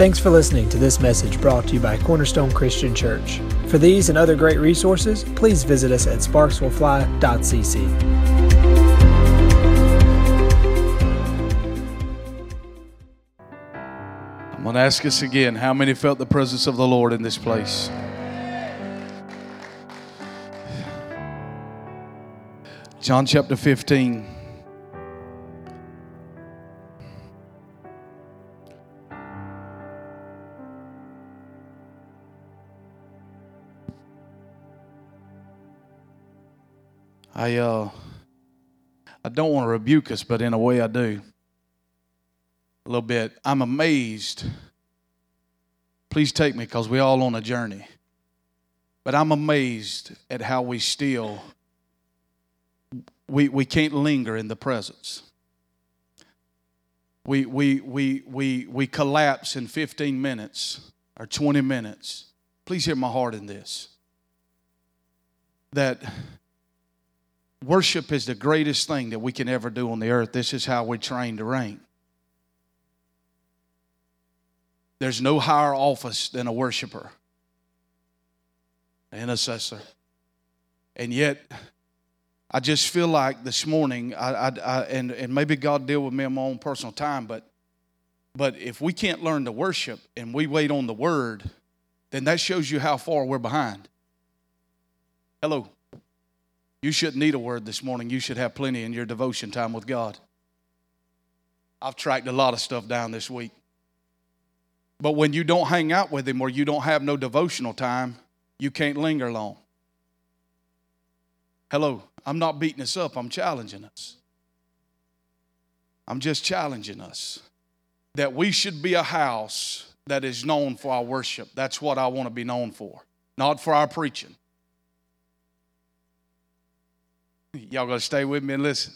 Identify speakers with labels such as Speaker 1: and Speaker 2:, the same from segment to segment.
Speaker 1: Thanks for listening to this message brought to you by Cornerstone Christian Church. For these and other great resources, please visit us at sparkswillfly.cc.
Speaker 2: I'm going to ask us again how many felt the presence of the Lord in this place? John chapter 15. I uh I don't want to rebuke us, but in a way I do. A little bit. I'm amazed. Please take me because we're all on a journey. But I'm amazed at how we still we, we can't linger in the presence. We, we, we, we, we collapse in 15 minutes or 20 minutes. Please hear my heart in this. That worship is the greatest thing that we can ever do on the earth. This is how we train to reign. There's no higher office than a worshiper, an intercessor. And yet, I just feel like this morning, I, I, I, and, and maybe God deal with me in my own personal time, but, but if we can't learn to worship and we wait on the word, then that shows you how far we're behind. Hello. You shouldn't need a word this morning. You should have plenty in your devotion time with God. I've tracked a lot of stuff down this week. But when you don't hang out with Him or you don't have no devotional time, you can't linger long. Hello, I'm not beating us up, I'm challenging us. I'm just challenging us that we should be a house that is known for our worship. That's what I want to be known for, not for our preaching. Y'all to stay with me and listen.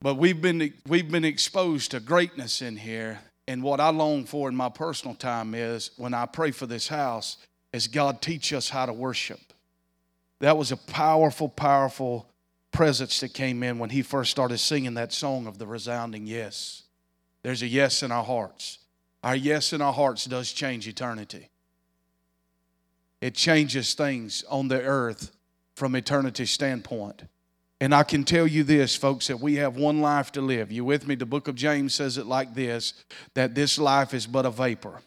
Speaker 2: But we've been, we've been exposed to greatness in here. And what I long for in my personal time is when I pray for this house, is God teach us how to worship. That was a powerful, powerful presence that came in when he first started singing that song of the resounding yes. There's a yes in our hearts. Our yes in our hearts does change eternity. It changes things on the earth from eternity standpoint. And I can tell you this, folks, that we have one life to live. You with me? The book of James says it like this that this life is but a vapor.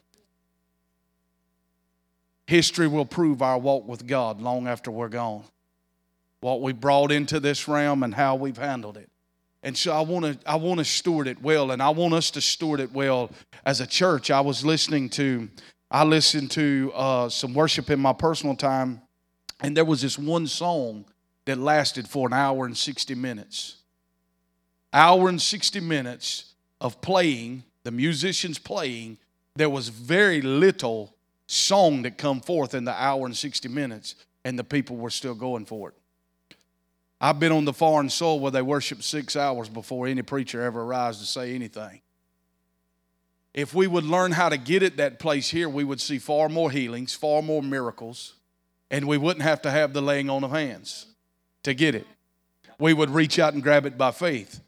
Speaker 2: History will prove our walk with God long after we're gone. What we brought into this realm and how we've handled it. And so I want to I want to steward it well, and I want us to steward it well as a church. I was listening to I listened to uh, some worship in my personal time and there was this one song that lasted for an hour and 60 minutes. Hour and 60 minutes of playing, the musicians playing. There was very little song that come forth in the hour and 60 minutes, and the people were still going for it. I've been on the foreign soil where they worship six hours before any preacher ever arrives to say anything. If we would learn how to get at that place here, we would see far more healings, far more miracles, and we wouldn't have to have the laying on of hands to get it. We would reach out and grab it by faith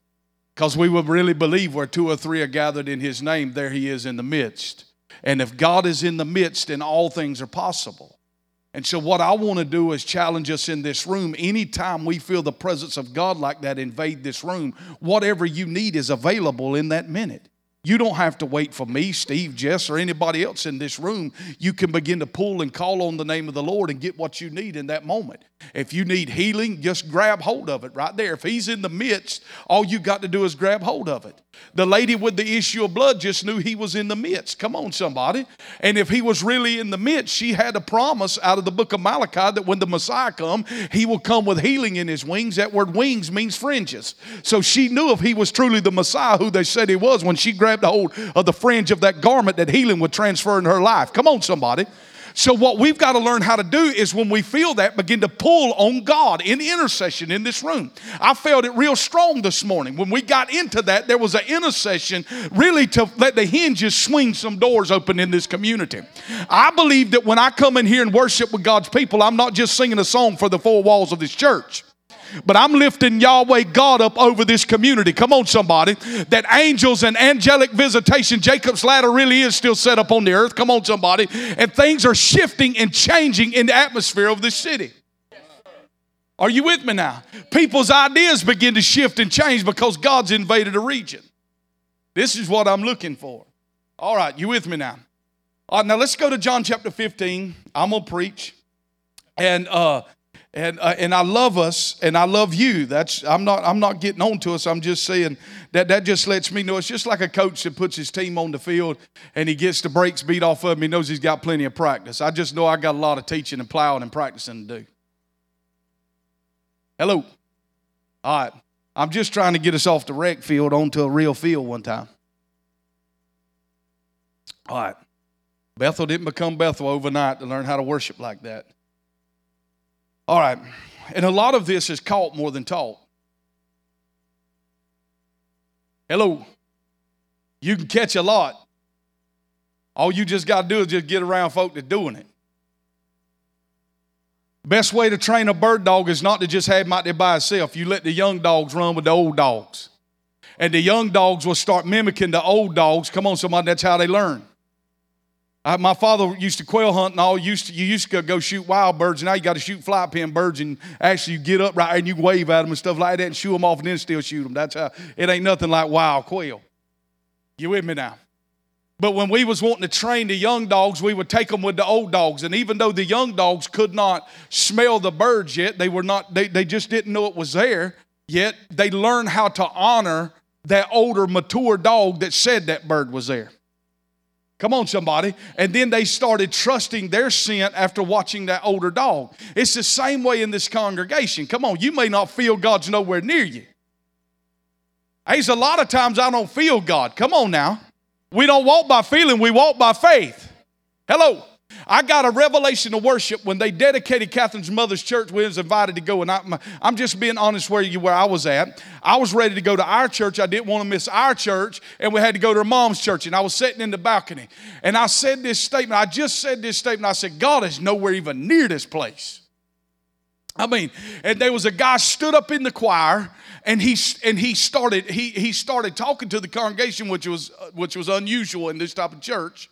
Speaker 2: because we would really believe where two or three are gathered in His name, there He is in the midst. And if God is in the midst, then all things are possible. And so, what I want to do is challenge us in this room. Anytime we feel the presence of God like that invade this room, whatever you need is available in that minute. You don't have to wait for me, Steve, Jess, or anybody else in this room. You can begin to pull and call on the name of the Lord and get what you need in that moment. If you need healing, just grab hold of it right there. If He's in the midst, all you got to do is grab hold of it. The lady with the issue of blood just knew He was in the midst. Come on, somebody. And if He was really in the midst, she had a promise out of the book of Malachi that when the Messiah come, He will come with healing in His wings. That word wings means fringes. So she knew if He was truly the Messiah, who they said He was, when she grabbed a hold of the fringe of that garment, that healing would transfer in her life. Come on, somebody. So, what we've got to learn how to do is when we feel that, begin to pull on God in intercession in this room. I felt it real strong this morning. When we got into that, there was an intercession really to let the hinges swing some doors open in this community. I believe that when I come in here and worship with God's people, I'm not just singing a song for the four walls of this church. But I'm lifting Yahweh God up over this community. Come on, somebody. That angels and angelic visitation, Jacob's ladder really is still set up on the earth. Come on, somebody. And things are shifting and changing in the atmosphere of this city. Are you with me now? People's ideas begin to shift and change because God's invaded a region. This is what I'm looking for. All right, you with me now? All right, now let's go to John chapter 15. I'm gonna preach, and uh, and uh, and I love us, and I love you. That's I'm not I'm not getting on to us. I'm just saying that that just lets me know it's just like a coach that puts his team on the field, and he gets the brakes beat off of him. He knows he's got plenty of practice. I just know I got a lot of teaching and plowing and practicing to do. Hello. All right. I'm just trying to get us off the rec field onto a real field one time. All right. Bethel didn't become Bethel overnight to learn how to worship like that. All right. And a lot of this is caught more than taught. Hello. You can catch a lot. All you just got to do is just get around folk that's doing it. Best way to train a bird dog is not to just have him out there by himself. You let the young dogs run with the old dogs. And the young dogs will start mimicking the old dogs. Come on, somebody, that's how they learn. I, my father used to quail hunt and all. Used to, you used to go shoot wild birds. And now you got to shoot fly pin birds and actually you get up right and you wave at them and stuff like that and shoot them off and then still shoot them. That's how it ain't nothing like wild quail. You with me now? But when we was wanting to train the young dogs, we would take them with the old dogs. And even though the young dogs could not smell the birds yet, they were not, they, they just didn't know it was there, yet they learned how to honor that older, mature dog that said that bird was there. Come on, somebody. And then they started trusting their scent after watching that older dog. It's the same way in this congregation. Come on, you may not feel God's nowhere near you. There's a lot of times I don't feel God. Come on now. We don't walk by feeling, we walk by faith. Hello. I got a revelation of worship when they dedicated Catherine's mother's church. We was invited to go, and I, am just being honest where you where I was at. I was ready to go to our church. I didn't want to miss our church, and we had to go to her mom's church. And I was sitting in the balcony, and I said this statement. I just said this statement. I said, "God is nowhere even near this place." I mean, and there was a guy stood up in the choir, and he and he started he he started talking to the congregation, which was which was unusual in this type of church.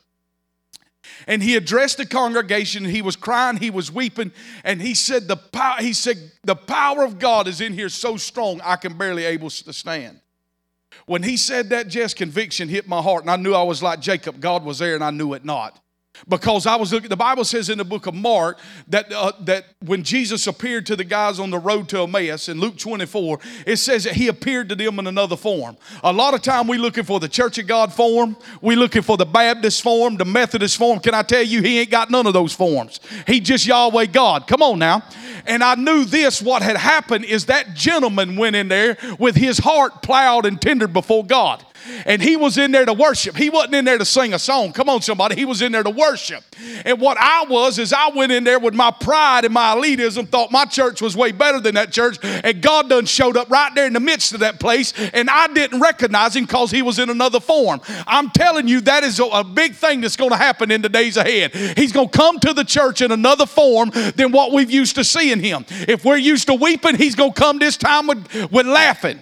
Speaker 2: And he addressed the congregation. He was crying, he was weeping, and he said, "The power." He said, "The power of God is in here so strong, I can barely able to stand." When he said that, just conviction hit my heart, and I knew I was like Jacob. God was there, and I knew it not because I was looking. The Bible says in the book of Mark that uh, that when Jesus appeared to the guys on the road to Emmaus in Luke 24, it says that he appeared to them in another form. A lot of time we looking for the Church of God form, we looking for the Baptist form, the Methodist form. Can I tell you, he ain't got none of those forms. He just Yahweh God. Come on now. And I knew this. What had happened is that gentleman went in there with his heart plowed and tendered before God and he was in there to worship. He wasn't in there to sing a song. Come on, somebody. He was in there to worship. And what I was is I went in there with my pride and my elitism, thought my church was way better than that church, and God done showed up right there in the midst of that place, and I didn't recognize him because he was in another form. I'm telling you, that is a big thing that's going to happen in the days ahead. He's going to come to the church in another form than what we've used to seeing him. If we're used to weeping, he's going to come this time with, with laughing.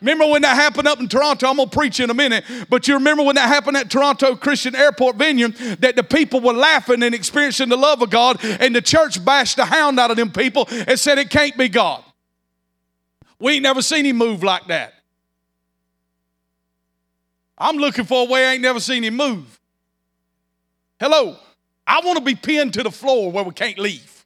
Speaker 2: Remember when that happened up in Toronto? I'm going to preach in a minute. But you remember when that happened at Toronto Christian Airport Venue that the people were laughing and experiencing the love of God, and the church bashed the hound out of them people and said it can't be God. We ain't never seen him move like that. I'm looking for a way I ain't never seen him move. Hello. I want to be pinned to the floor where we can't leave.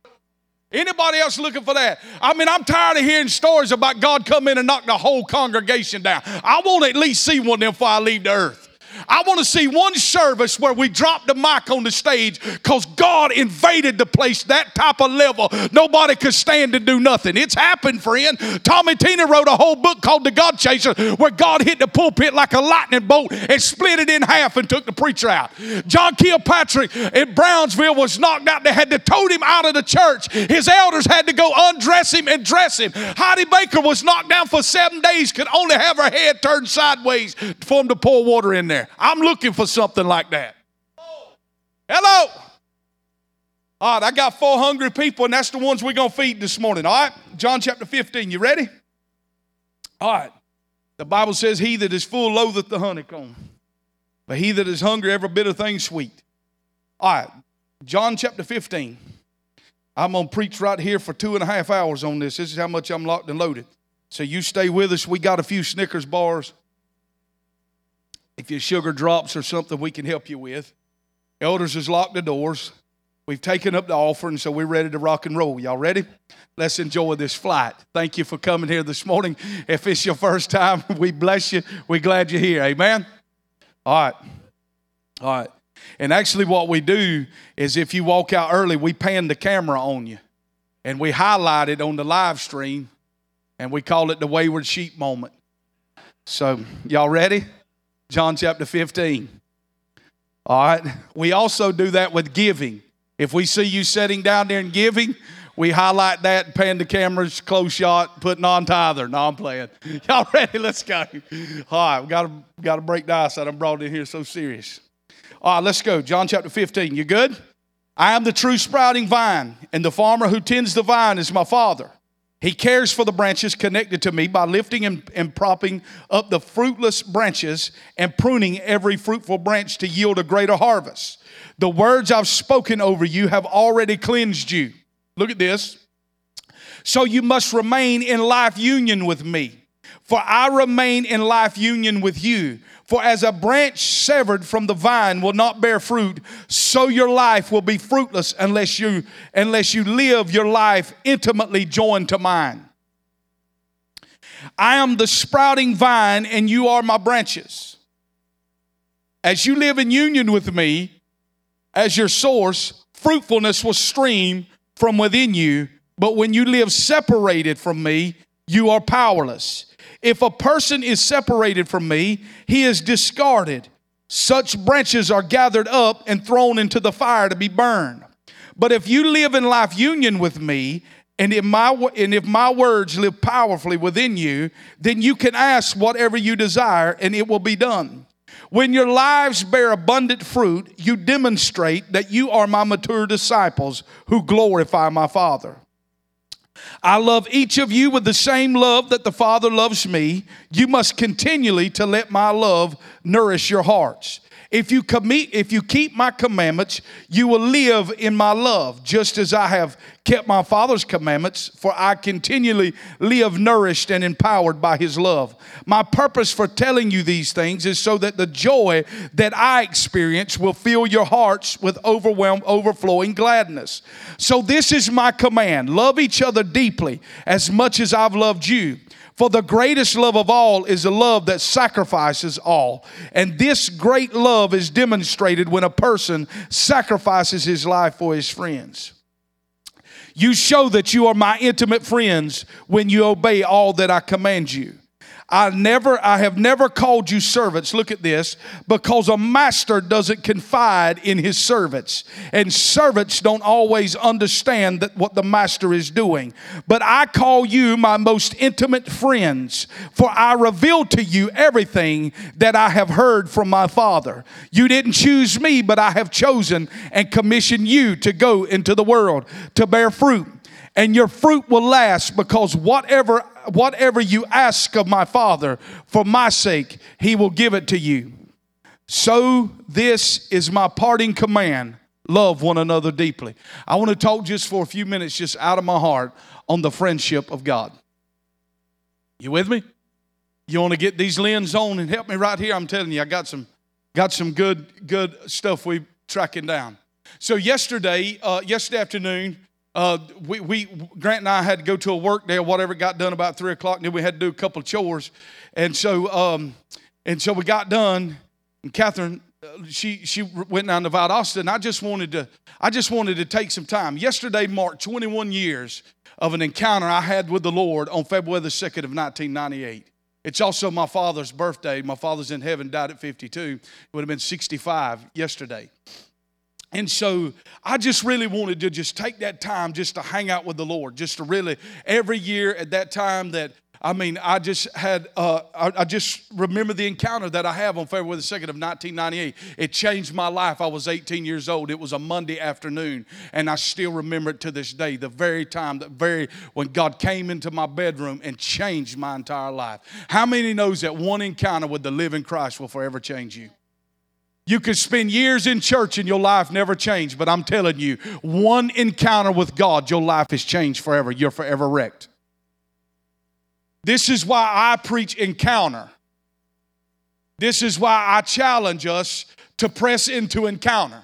Speaker 2: Anybody else looking for that? I mean, I'm tired of hearing stories about God come in and knock the whole congregation down. I want to at least see one of them before I leave the earth. I want to see one service where we drop the mic on the stage because God invaded the place that type of level. Nobody could stand to do nothing. It's happened, friend. Tommy Tenney wrote a whole book called The God Chaser where God hit the pulpit like a lightning bolt and split it in half and took the preacher out. John Kilpatrick in Brownsville was knocked out. They had to tote him out of the church. His elders had to go undress him and dress him. Heidi Baker was knocked down for seven days, could only have her head turned sideways for him to pour water in there. I'm looking for something like that. Hello. All right, I got four hungry people, and that's the ones we're going to feed this morning. All right, John chapter 15. You ready? All right. The Bible says, He that is full loatheth the honeycomb, but he that is hungry, every bit of thing sweet. All right, John chapter 15. I'm going to preach right here for two and a half hours on this. This is how much I'm locked and loaded. So you stay with us. We got a few Snickers bars. If your sugar drops or something, we can help you with. Elders has locked the doors. We've taken up the offering, so we're ready to rock and roll. Y'all ready? Let's enjoy this flight. Thank you for coming here this morning. If it's your first time, we bless you. We're glad you're here. Amen. All right. All right. And actually, what we do is if you walk out early, we pan the camera on you and we highlight it on the live stream and we call it the wayward sheep moment. So, y'all ready? John chapter 15. All right. We also do that with giving. If we see you sitting down there and giving, we highlight that, pan the cameras, close shot, putting on tither. No, I'm playing. Y'all ready? Let's go. All right, we got to got to break the ice I'm brought in here so serious. All right, let's go. John chapter 15. You good? I am the true sprouting vine, and the farmer who tends the vine is my father. He cares for the branches connected to me by lifting and, and, propping up the fruitless branches and pruning every fruitful branch to yield a greater harvest. The words I've spoken over you have already cleansed you. Look at this. So you must remain in life union with me, for I remain in life union with you. For as a branch severed from the vine will not bear fruit, so your life will be fruitless unless you unless you live your life intimately joined to mine. I am the sprouting vine and you are my branches. As you live in union with me as your source, fruitfulness will stream from within you, but when you live separated from me, you are powerless. If a person is separated from me, he is discarded. Such branches are gathered up and thrown into the fire to be burned. But if you live in life union with me, and if, my, and if my words live powerfully within you, then you can ask whatever you desire and it will be done. When your lives bear abundant fruit, you demonstrate that you are my mature disciples who glorify my Father. I love each of you with the same love that the Father loves me. You must continually to let my love nourish your hearts. If you commit, if you keep my commandments, you will live in my love, just as I have kept my Father's commandments, for I continually live nourished and empowered by his love. My purpose for telling you these things is so that the joy that I experience will fill your hearts with overwhelmed, overflowing gladness. So this is my command. Love each other deeply as much as I've loved you. For the greatest love of all is a love that sacrifices all. And this great love is demonstrated when a person sacrifices his life for his friends. You show that you are my intimate friends when you obey all that I command you. I never, I have never called you servants. Look at this, because a master doesn't confide in his servants, and servants don't always understand that what the master is doing. But I call you my most intimate friends, for I reveal to you everything that I have heard from my Father. You didn't choose me, but I have chosen and commissioned you to go into the world to bear fruit and your fruit will last because whatever whatever you ask of my father for my sake he will give it to you. So this is my parting command. Love one another deeply. I want to talk just for a few minutes just out of my heart on the friendship of god. You with me? You want to get these lens on and help me right here? I'm telling you i got some got some good good stuff we tracking down. So yesterday uh, yesterday afternoon uh, we, we, Grant and I had to go to a work day or whatever, got done about three o'clock, and then we had to do a couple of chores. And so, um, and so we got done, and Catherine, uh, she, she went down to Valdosta, and I just wanted to, I just wanted to take some time. Yesterday marked 21 years of an encounter I had with the Lord on February the 2nd of 1998. It's also my father's birthday. My father's in heaven, died at 52. It would have been 65 yesterday. And so I just really wanted to just take that time just to hang out with the Lord, just to really, every year at that time that I mean, I just had, uh, I, I, just remember the encounter that I have on February the 2nd of 1998. It changed my life. I was 18 years old. It was a Monday afternoon, and I still remember it to this day. The very time, that very, when God came into my bedroom and changed my entire life. How many knows that one encounter with the living Christ will forever change you? You could spend years in church and your life never changed, but I'm telling you, one encounter with God, your life has changed forever. You're forever wrecked. This is why I preach encounter. This is why I challenge us to press into encounter.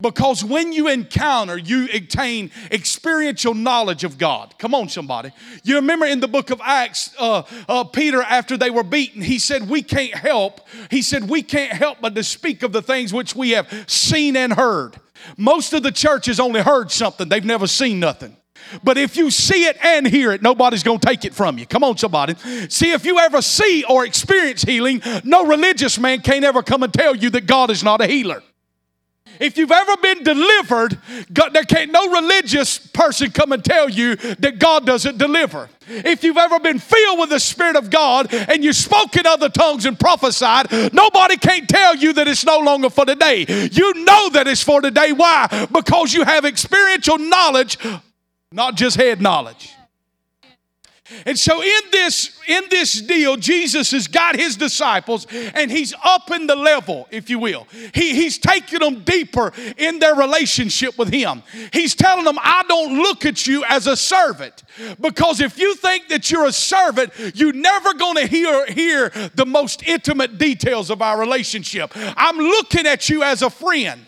Speaker 2: Because when you encounter, you attain experiential knowledge of God. Come on, somebody. You remember in the book of Acts, uh, uh, Peter, after they were beaten, he said, We can't help. He said, We can't help but to speak of the things which we have seen and heard. Most of the church has only heard something, they've never seen nothing. But if you see it and hear it, nobody's going to take it from you. Come on, somebody. See, if you ever see or experience healing, no religious man can't ever come and tell you that God is not a healer. If you've ever been delivered, God, there can't no religious person come and tell you that God doesn't deliver. If you've ever been filled with the Spirit of God and you spoke in other tongues and prophesied, nobody can't tell you that it's no longer for today. You know that it's for today. Why? Because you have experiential knowledge not just head knowledge. And so in this in this deal, Jesus has got his disciples and he's upping the level, if you will. He, he's taking them deeper in their relationship with him. He's telling them, I don't look at you as a servant. Because if you think that you're a servant, you're never to hear, hear the most intimate details of our relationship. I'm looking at you as a friend.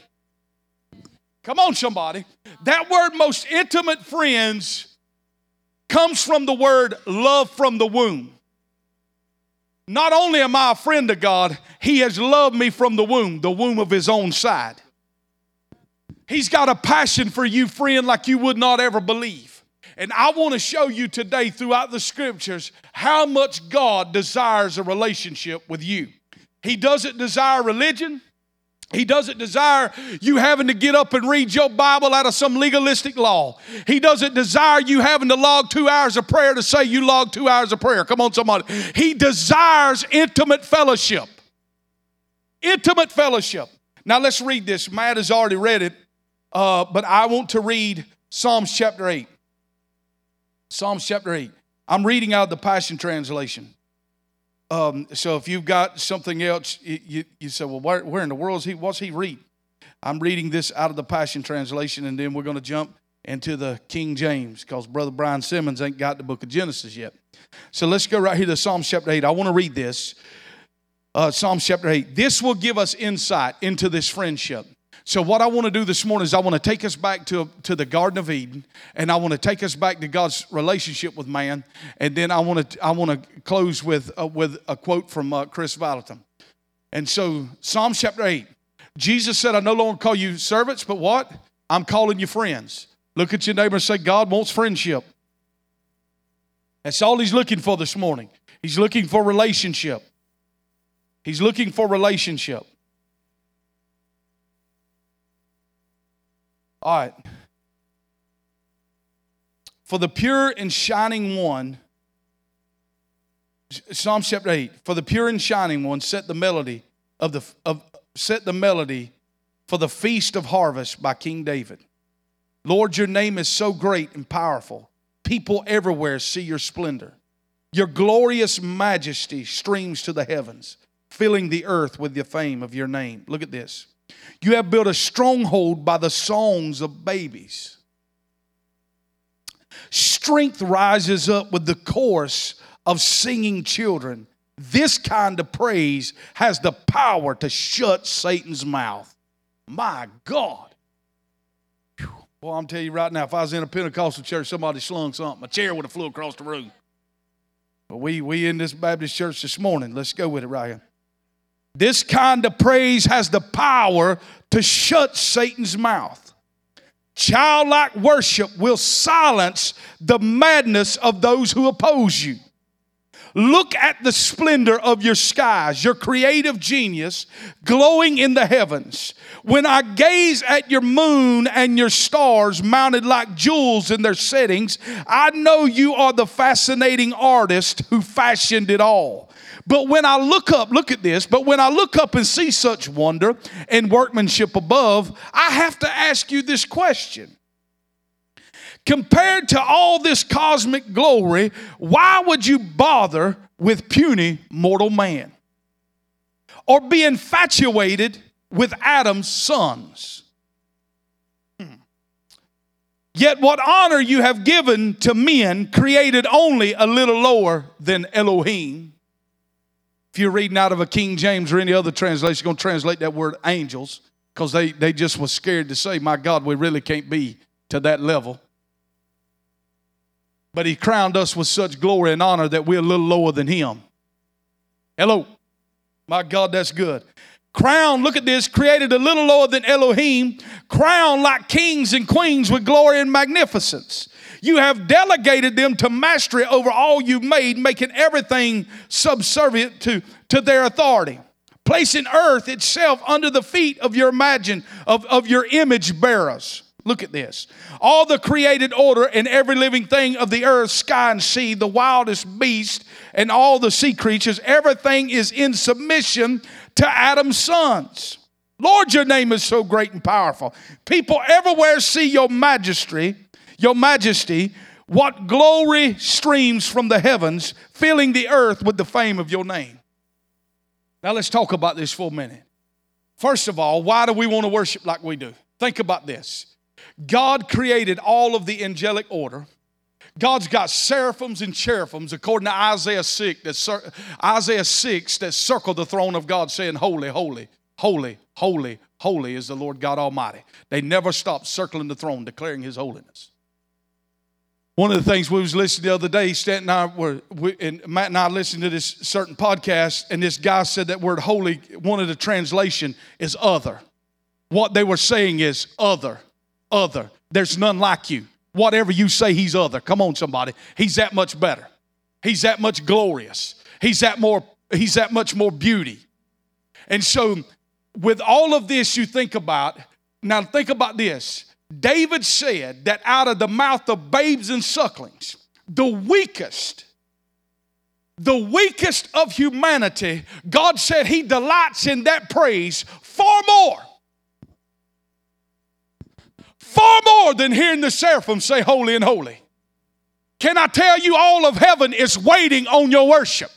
Speaker 2: Come on, somebody. That word, most intimate friends, comes from the word love from the womb. Not only am I a friend of God, He has loved me from the womb, the womb of His own side. He's got a passion for you, friend, like you would not ever believe. And I want to show you today throughout the scriptures how much God desires a relationship with you. He doesn't desire religion. He doesn't desire you having to get up and read your Bible out of some legalistic law. He doesn't desire you having to log two hours of prayer to say you log two hours of prayer. Come on, somebody. He desires intimate fellowship. Intimate fellowship. Now let's read this. Matt has already read it, uh, but I want to read Psalms chapter 8. Psalms chapter 8. I'm reading out of the Passion Translation. Um, so if you've got something else, you, you, you say, well, where, where, in the world is he? What's he read? I'm reading this out of the Passion Translation, and then we're going to jump into the King James because Brother Brian Simmons ain't got the book of Genesis yet. So let's go right here to Psalm chapter 8. I want to read this. Uh, Psalm chapter 8. This will give us insight into this friendship. So, what I want to do this morning is I want to take us back to, to the Garden of Eden, and I want to take us back to God's relationship with man, and then I want to I want to close with uh, with a quote from uh, Kris Vallotton. And so, Psalm chapter eight, Jesus said, "I no longer call you servants, but what? I'm calling you friends." Look at your neighbor and say, "God wants friendship." That's all He's looking for this morning. He's looking for relationship. He's looking for relationship. All right. For the pure and shining one, Psalm chapter 8, for the pure and shining one, set the melody of the of set the melody for the feast of harvest by King David. Lord, your name is so great and powerful. People everywhere see your splendor. Your glorious majesty streams to the heavens, filling the earth with the fame of your name. Look at this. You have built a stronghold by the songs of babies. Strength rises up with the chorus of singing children. This kind of praise has the power to shut Satan's mouth. My God. Well, I'm telling you right now, if I was in a Pentecostal church, somebody slung something, a chair would have flew across the room. But we we in this Baptist church this morning. Let's go with it here. This kind of praise has the power to shut Satan's mouth. Childlike worship will silence the madness of those who oppose you. Look at the splendor of your skies, your creative genius glowing in the heavens. When I gaze at your moon and your stars mounted like jewels in their settings, I know you are the fascinating artist who fashioned it all. But when I look up, look at this, but when I look up and see such wonder and workmanship above, I have to ask you this question. Compared to all this cosmic glory, why would you bother with puny mortal man? Or be infatuated with Adam's sons? Hmm. Yet, what honor you have given to men created only a little lower than Elohim if you're reading out of a King James or any other translation, you're going to translate that word angels because they, they just was scared to say, My God, we really can't be to that level. But he crowned us with such glory and honor that we're a little lower than him. Hello. My God, that's good. Crown, look at this, created a little lower than Elohim, crowned like kings and queens with glory and magnificence. You have delegated them to mastery over all you've made, making everything subservient to, to their authority. Placing earth itself under the feet of your imagine, of, of your image bearers. Look at this. All the created order and every living thing of the earth, sky, and sea, the wildest beast, and all the sea creatures, everything is in submission to Adam's sons. Lord, your name is so great and powerful. People everywhere see your majesty your majesty, what glory streams from the heavens, filling the earth with the fame of your name. Now let's talk about this for a minute. First of all, why do we want to worship like we do? Think about this. God created all of the angelic order. God's got seraphims and cherubims, according to Isaiah 6, that Isaiah 6 that circle the throne of God, saying, Holy, holy, holy, holy, holy is the Lord God Almighty. They never stop circling the throne, declaring his holiness. One of the things we was listening the other day, Stan and I were, we, and Matt and I listened to this certain podcast, and this guy said that word holy, one of the translation is other. What they were saying is other, other. There's none like you. Whatever you say, he's other. Come on, somebody. He's that much better. He's that much glorious. He's that more, he's that much more beauty. And so, with all of this you think about, now think about this David said that out of the mouth of babes and sucklings, the weakest, the weakest of humanity, God said He delights in that praise far more. Far more than hearing the seraphim say, Holy and holy. Can I tell you, all of heaven is waiting on your worship?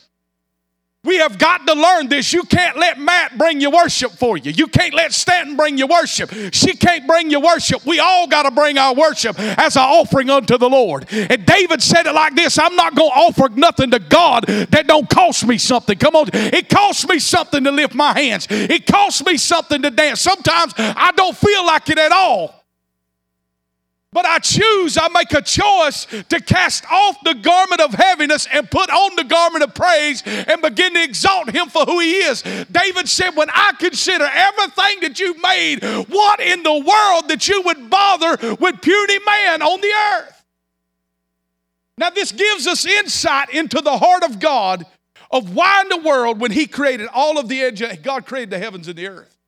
Speaker 2: We have got to learn this. You can't let Matt bring your worship for you. You can't let Stanton bring your worship. She can't bring your worship. We all got to bring our worship as an offering unto the Lord. And David said it like this I'm not going to offer nothing to God that don't cost me something. Come on. It costs me something to lift my hands, it costs me something to dance. Sometimes I don't feel like it at all. But I choose, I make a choice to cast off the garment of heaviness and put on the garment of praise and begin to exalt him for who he is. David said, When I consider everything that you made, what in the world that you would bother with puny man on the earth? Now, this gives us insight into the heart of God of why in the world, when he created all of the edge, God created the heavens and the earth.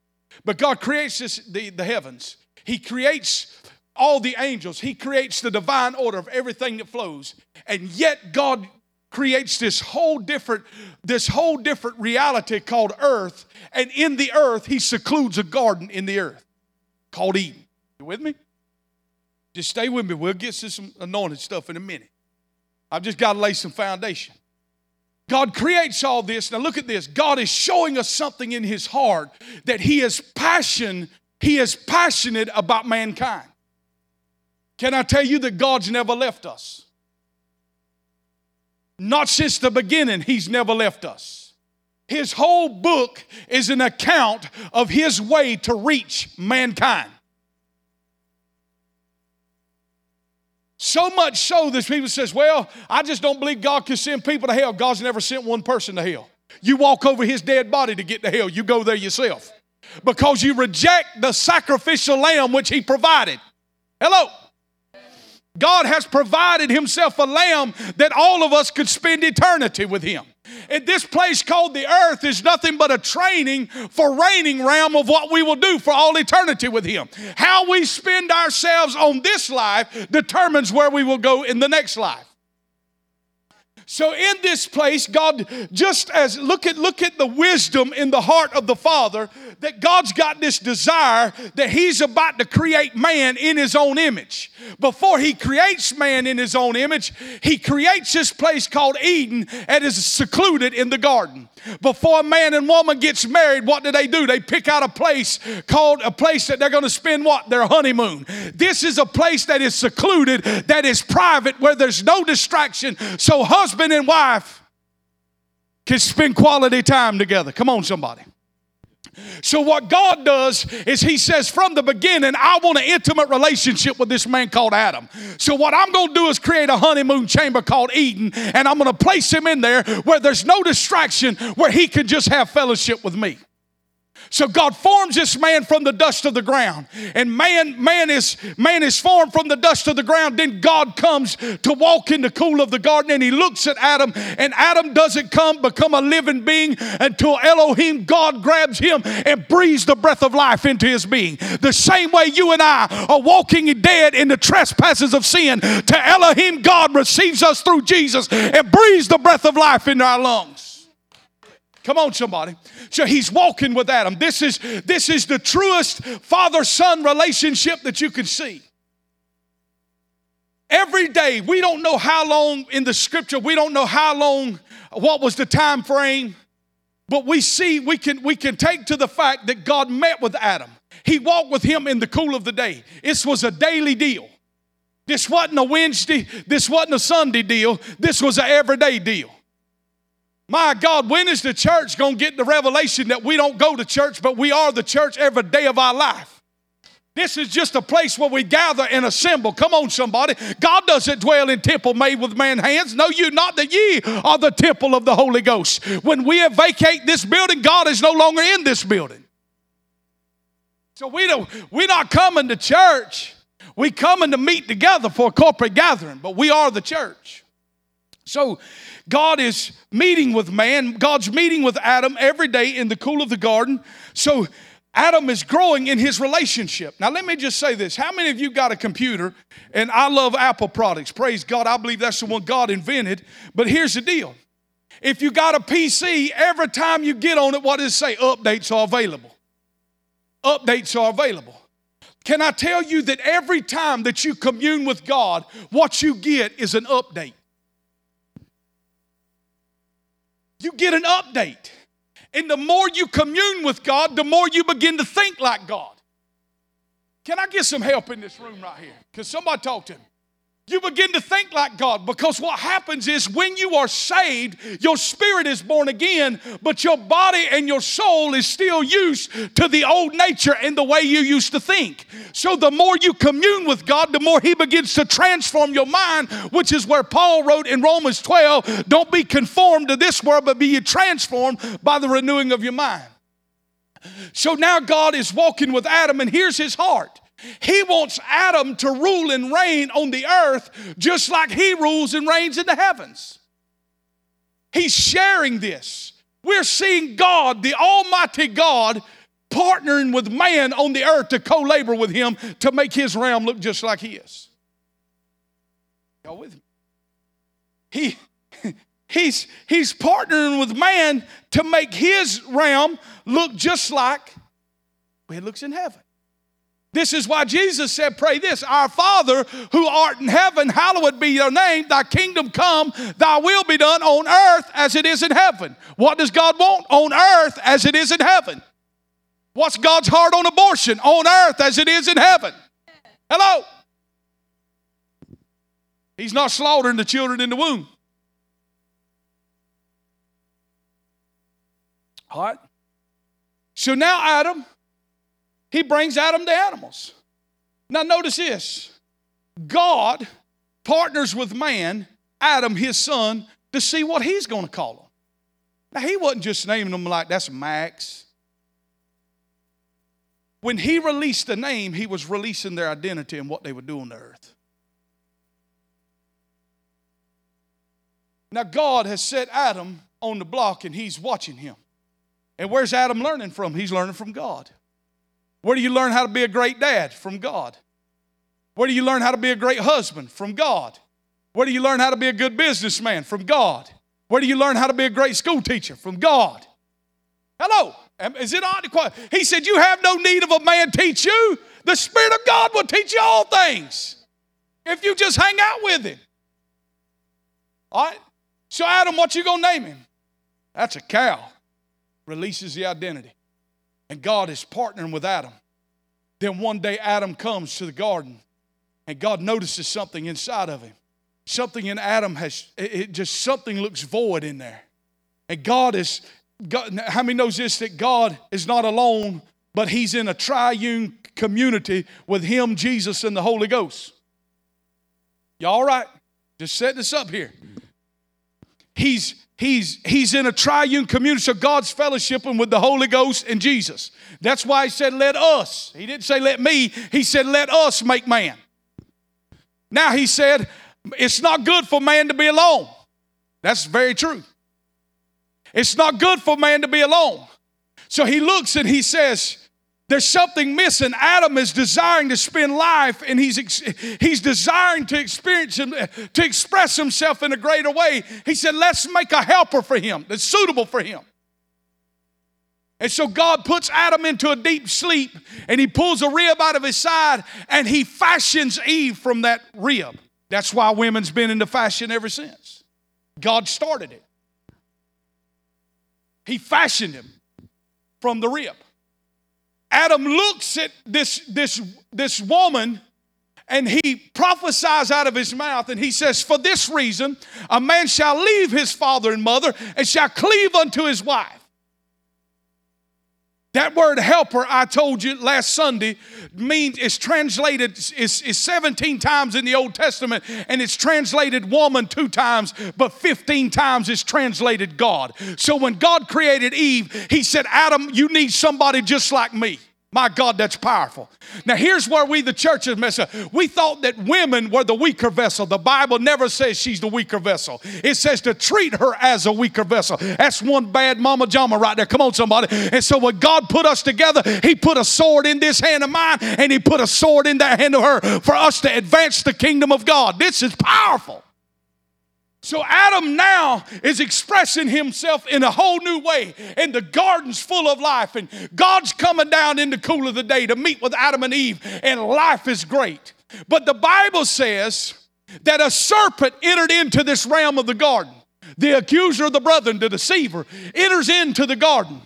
Speaker 2: But God creates this, the, the heavens. He creates all the angels. He creates the divine order of everything that flows. And yet God creates this whole different this whole different reality called earth. And in the earth he secludes a garden in the earth called eden. You with me? Just stay with me. We'll get to some anointed stuff in a minute. I've just got to lay some foundation. God creates all this. Now look at this. God is showing us something in his heart that he is passion he is passionate about mankind can I tell you that God's never left us? Not since the beginning, He's never left us. His whole book is an account of His way to reach mankind. So much so that people says, "Well, I just don't believe God can send people to hell. God's never sent one person to hell. You walk over His dead body to get to hell. You go there yourself because you reject the sacrificial lamb which He provided." Hello. God has provided Himself a lamb that all of us could spend eternity with Him. And this place called the earth is nothing but a training for reigning realm of what we will do for all eternity with Him. How we spend ourselves on this life determines where we will go in the next life. So in this place, God just as look at look at the wisdom in the heart of the Father that God's got this desire that He's about to create man in His own image. Before He creates man in His own image, He creates this place called Eden and is secluded in the garden. Before a man and woman gets married, what do they do? They pick out a place called a place that they're going to spend what? Their honeymoon. This is a place that is secluded, that is private, where there's no distraction. So husband and wife can spend quality time together. Come on, somebody. So, what God does is He says, from the beginning, I want an intimate relationship with this man called Adam. So, what I'm going to do is create a honeymoon chamber called Eden, and I'm going to place him in there where there's no distraction, where he can just have fellowship with me. So God forms this man from the dust of the ground. And man, man is man is formed from the dust of the ground. Then God comes to walk in the cool of the garden and he looks at Adam, and Adam doesn't come become a living being until Elohim, God grabs him and breathes the breath of life into his being. The same way you and I are walking dead in the trespasses of sin, to Elohim, God receives us through Jesus and breathes the breath of life into our lungs. Come on, somebody. So he's walking with Adam. This is, this is the truest father son relationship that you can see. Every day, we don't know how long in the scripture, we don't know how long, what was the time frame, but we see, we can, we can take to the fact that God met with Adam. He walked with him in the cool of the day. This was a daily deal. This wasn't a Wednesday, this wasn't a Sunday deal, this was an everyday deal. My God, when is the church going to get the revelation that we don't go to church, but we are the church every day of our life? This is just a place where we gather and assemble. Come on, somebody. God doesn't dwell in temple made with man hands. Know you not that ye are the temple of the Holy Ghost. When we vacate this building, God is no longer in this building. So we don't, we're not coming to church. We coming to meet together for a corporate gathering, but we are the church. So God is meeting with man. God's meeting with Adam every day in the cool of the garden. So Adam is growing in his relationship. Now, let me just say this. How many of you got a computer? And I love Apple products. Praise God. I believe that's the one God invented. But here's the deal if you got a PC, every time you get on it, what does it say? Updates are available. Updates are available. Can I tell you that every time that you commune with God, what you get is an update? You get an update. And the more you commune with God, the more you begin to think like God. Can I get some help in this room right here? Can somebody talk to me. You begin to think like God because what happens is when you are saved, your spirit is born again, but your body and your soul is still used to the old nature and the way you used to think. So the more you commune with God, the more He begins to transform your mind, which is where Paul wrote in Romans 12 don't be conformed to this world, but be transformed by the renewing of your mind. So now God is walking with Adam, and here's his heart. He wants Adam to rule and reign on the earth just like he rules and reigns in the heavens. He's sharing this. We're seeing God, the Almighty God, partnering with man on the earth to co labor with him to make his realm look just like his. Y'all with me? He, he's, he's partnering with man to make his realm look just like it looks in heaven. This is why Jesus said, Pray this Our Father who art in heaven, hallowed be your name, thy kingdom come, thy will be done on earth as it is in heaven. What does God want? On earth as it is in heaven. What's God's heart on abortion? On earth as it is in heaven. Hello? He's not slaughtering the children in the womb. All right? So now, Adam, he brings Adam the animals. Now, notice this God partners with man, Adam, his son, to see what he's going to call them. Now, he wasn't just naming them like that's Max. When he released the name, he was releasing their identity and what they would do on the earth. Now, God has set Adam on the block and he's watching him. And where's Adam learning from? He's learning from God. Where do you learn how to be a great dad? From God. Where do you learn how to be a great husband? From God. Where do you learn how to be a good businessman? From God. Where do you learn how to be a great school teacher? From God. Hello. Is it odd? He said, You have no need of a man teach you. The Spirit of God will teach you all things if you just hang out with Him. All right? So, Adam, what you to name him? That's a cow. Releases the identity. And God is partnering with Adam. Then one day, Adam comes to the garden and God notices something inside of him. Something in Adam has, it just something looks void in there. And God is, God, how many knows this that God is not alone, but He's in a triune community with Him, Jesus, and the Holy Ghost? Y'all all right? Just set this up here. He's he's he's in a triune community, so God's fellowshipping with the Holy Ghost and Jesus. That's why he said, Let us. He didn't say let me, he said, Let us make man. Now he said, It's not good for man to be alone. That's very true. It's not good for man to be alone. So he looks and he says, there's something missing. Adam is desiring to spend life and he's, he's desiring to experience him, to express himself in a greater way. He said, let's make a helper for him that's suitable for him. And so God puts Adam into a deep sleep and he pulls a rib out of his side and he fashions Eve from that rib. That's why women's been into fashion ever since. God started it. He fashioned him from the rib. Adam looks at this, this, this woman and he prophesies out of his mouth and he says, For this reason, a man shall leave his father and mother and shall cleave unto his wife. That word helper, I told you last Sunday, means it's translated is, is 17 times in the Old Testament, and it's translated woman two times, but 15 times it's translated God. So when God created Eve, he said, Adam, you need somebody just like me. My God, that's powerful. Now, here's where we, the church, have messed up. We thought that women were the weaker vessel. The Bible never says she's the weaker vessel, it says to treat her as a weaker vessel. That's one bad mama jama right there. Come on, somebody. And so, when God put us together, He put a sword in this hand of mine and He put a sword in that hand of her for us to advance the kingdom of God. This is powerful. So Adam now is expressing himself in a whole new way, and the garden's full of life, and God's coming down in the cool of the day to meet with Adam and Eve, and life is great. But the Bible says that a serpent entered into this realm of the garden. The accuser of the brethren, the deceiver, enters into the garden.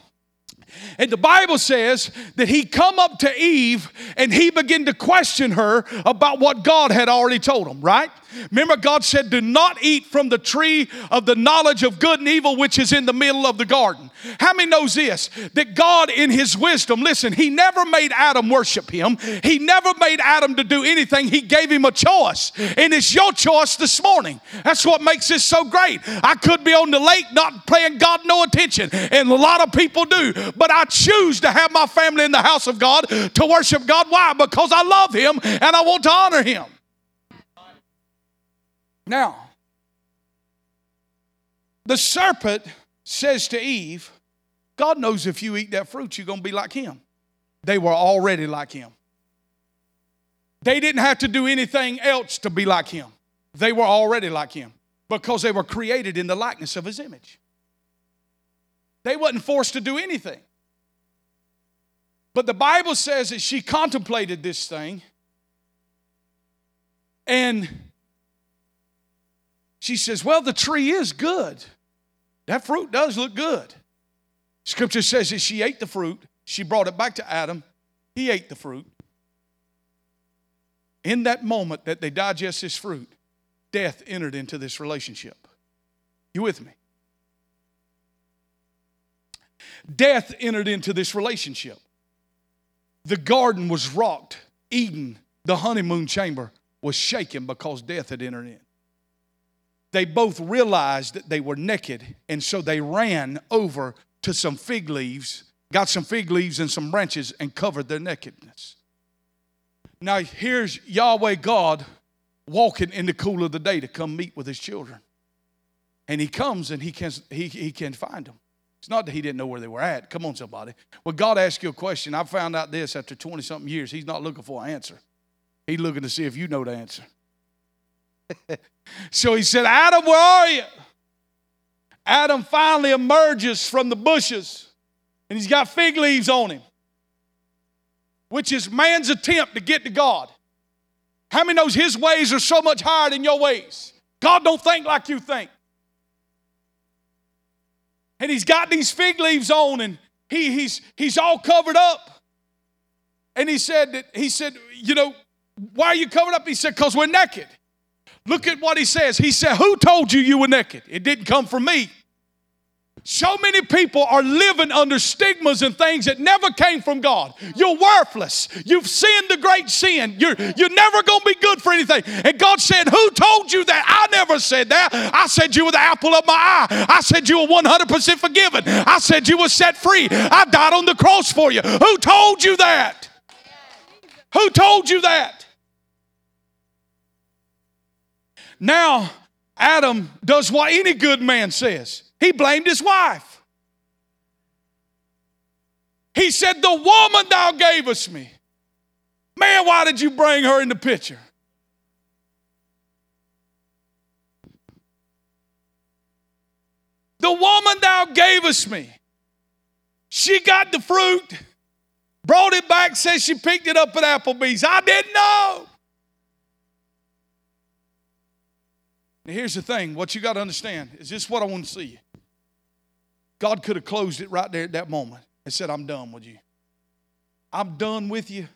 Speaker 2: And the Bible says that he come up to Eve and he began to question her about what God had already told him, right? Remember, God said, Do not eat from the tree of the knowledge of good and evil, which is in the middle of the garden. How many knows this? That God, in His wisdom, listen, He never made Adam worship Him. He never made Adam to do anything. He gave him a choice. And it's your choice this morning. That's what makes this so great. I could be on the lake not paying God no attention. And a lot of people do. But I choose to have my family in the house of God to worship God. Why? Because I love Him and I want to honor Him. Now, the serpent says to Eve, God knows if you eat that fruit, you're going to be like him. They were already like him. They didn't have to do anything else to be like him. They were already like him because they were created in the likeness of his image. They wasn't forced to do anything. But the Bible says that she contemplated this thing and she says, Well, the tree is good. That fruit does look good. Scripture says that she ate the fruit, she brought it back to Adam, he ate the fruit. In that moment that they digest this fruit, death entered into this relationship. You with me? Death entered into this relationship. The garden was rocked. Eden, the honeymoon chamber, was shaken because death had entered in they both realized that they were naked, and so they ran over to some fig leaves, got some fig leaves and some branches, and covered their nakedness. Now, here's Yahweh God walking in the cool of the day to come meet with his children. And he comes and he can he, he can find them. It's not that he didn't know where they were at. Come on, somebody. When God asks you a question, I found out this after 20 something years. He's not looking for an answer. He's looking to see if you know the answer. so he said, Adam, where are you? Adam finally emerges from the bushes and he's got fig leaves on him, which is man's attempt to get to God. How many knows his ways are so much higher than your ways? God don't think like you think. And he's got these fig leaves on and he, he's, he's all covered up. And he said that he said, you know, why are you covered up? He said, because we're naked. Look at what he says. He said, Who told you you were naked? It didn't come from me. So many people are living under stigmas and things that never came from God. You're worthless. You've sinned the great sin. You're, you're never going to be good for anything. And God said, Who told you that? I never said that. I said you were the apple of my eye. I said you were 100% forgiven. I said you were set free. I died on the cross for you. Who told you that? Who told you that? Now, Adam does what any good man says. He blamed his wife. He said, The woman thou gavest me. Man, why did you bring her in the picture? The woman thou gavest me. She got the fruit, brought it back, says she picked it up at Applebee's. I didn't know. Now, here's the thing what you got to understand is this what I want to see. God could have closed it right there at that moment and said, I'm done with you. I'm done with you.